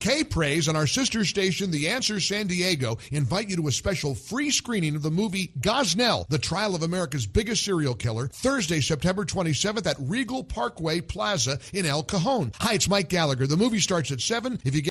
K Praise and our sister station, The Answer San Diego, invite you to a special free screening of the movie Gosnell, the trial of America's biggest serial killer, Thursday, September 27th at Regal Parkway Plaza in El Cajon. Hi, it's Mike Gallagher. The movie starts at 7. If you get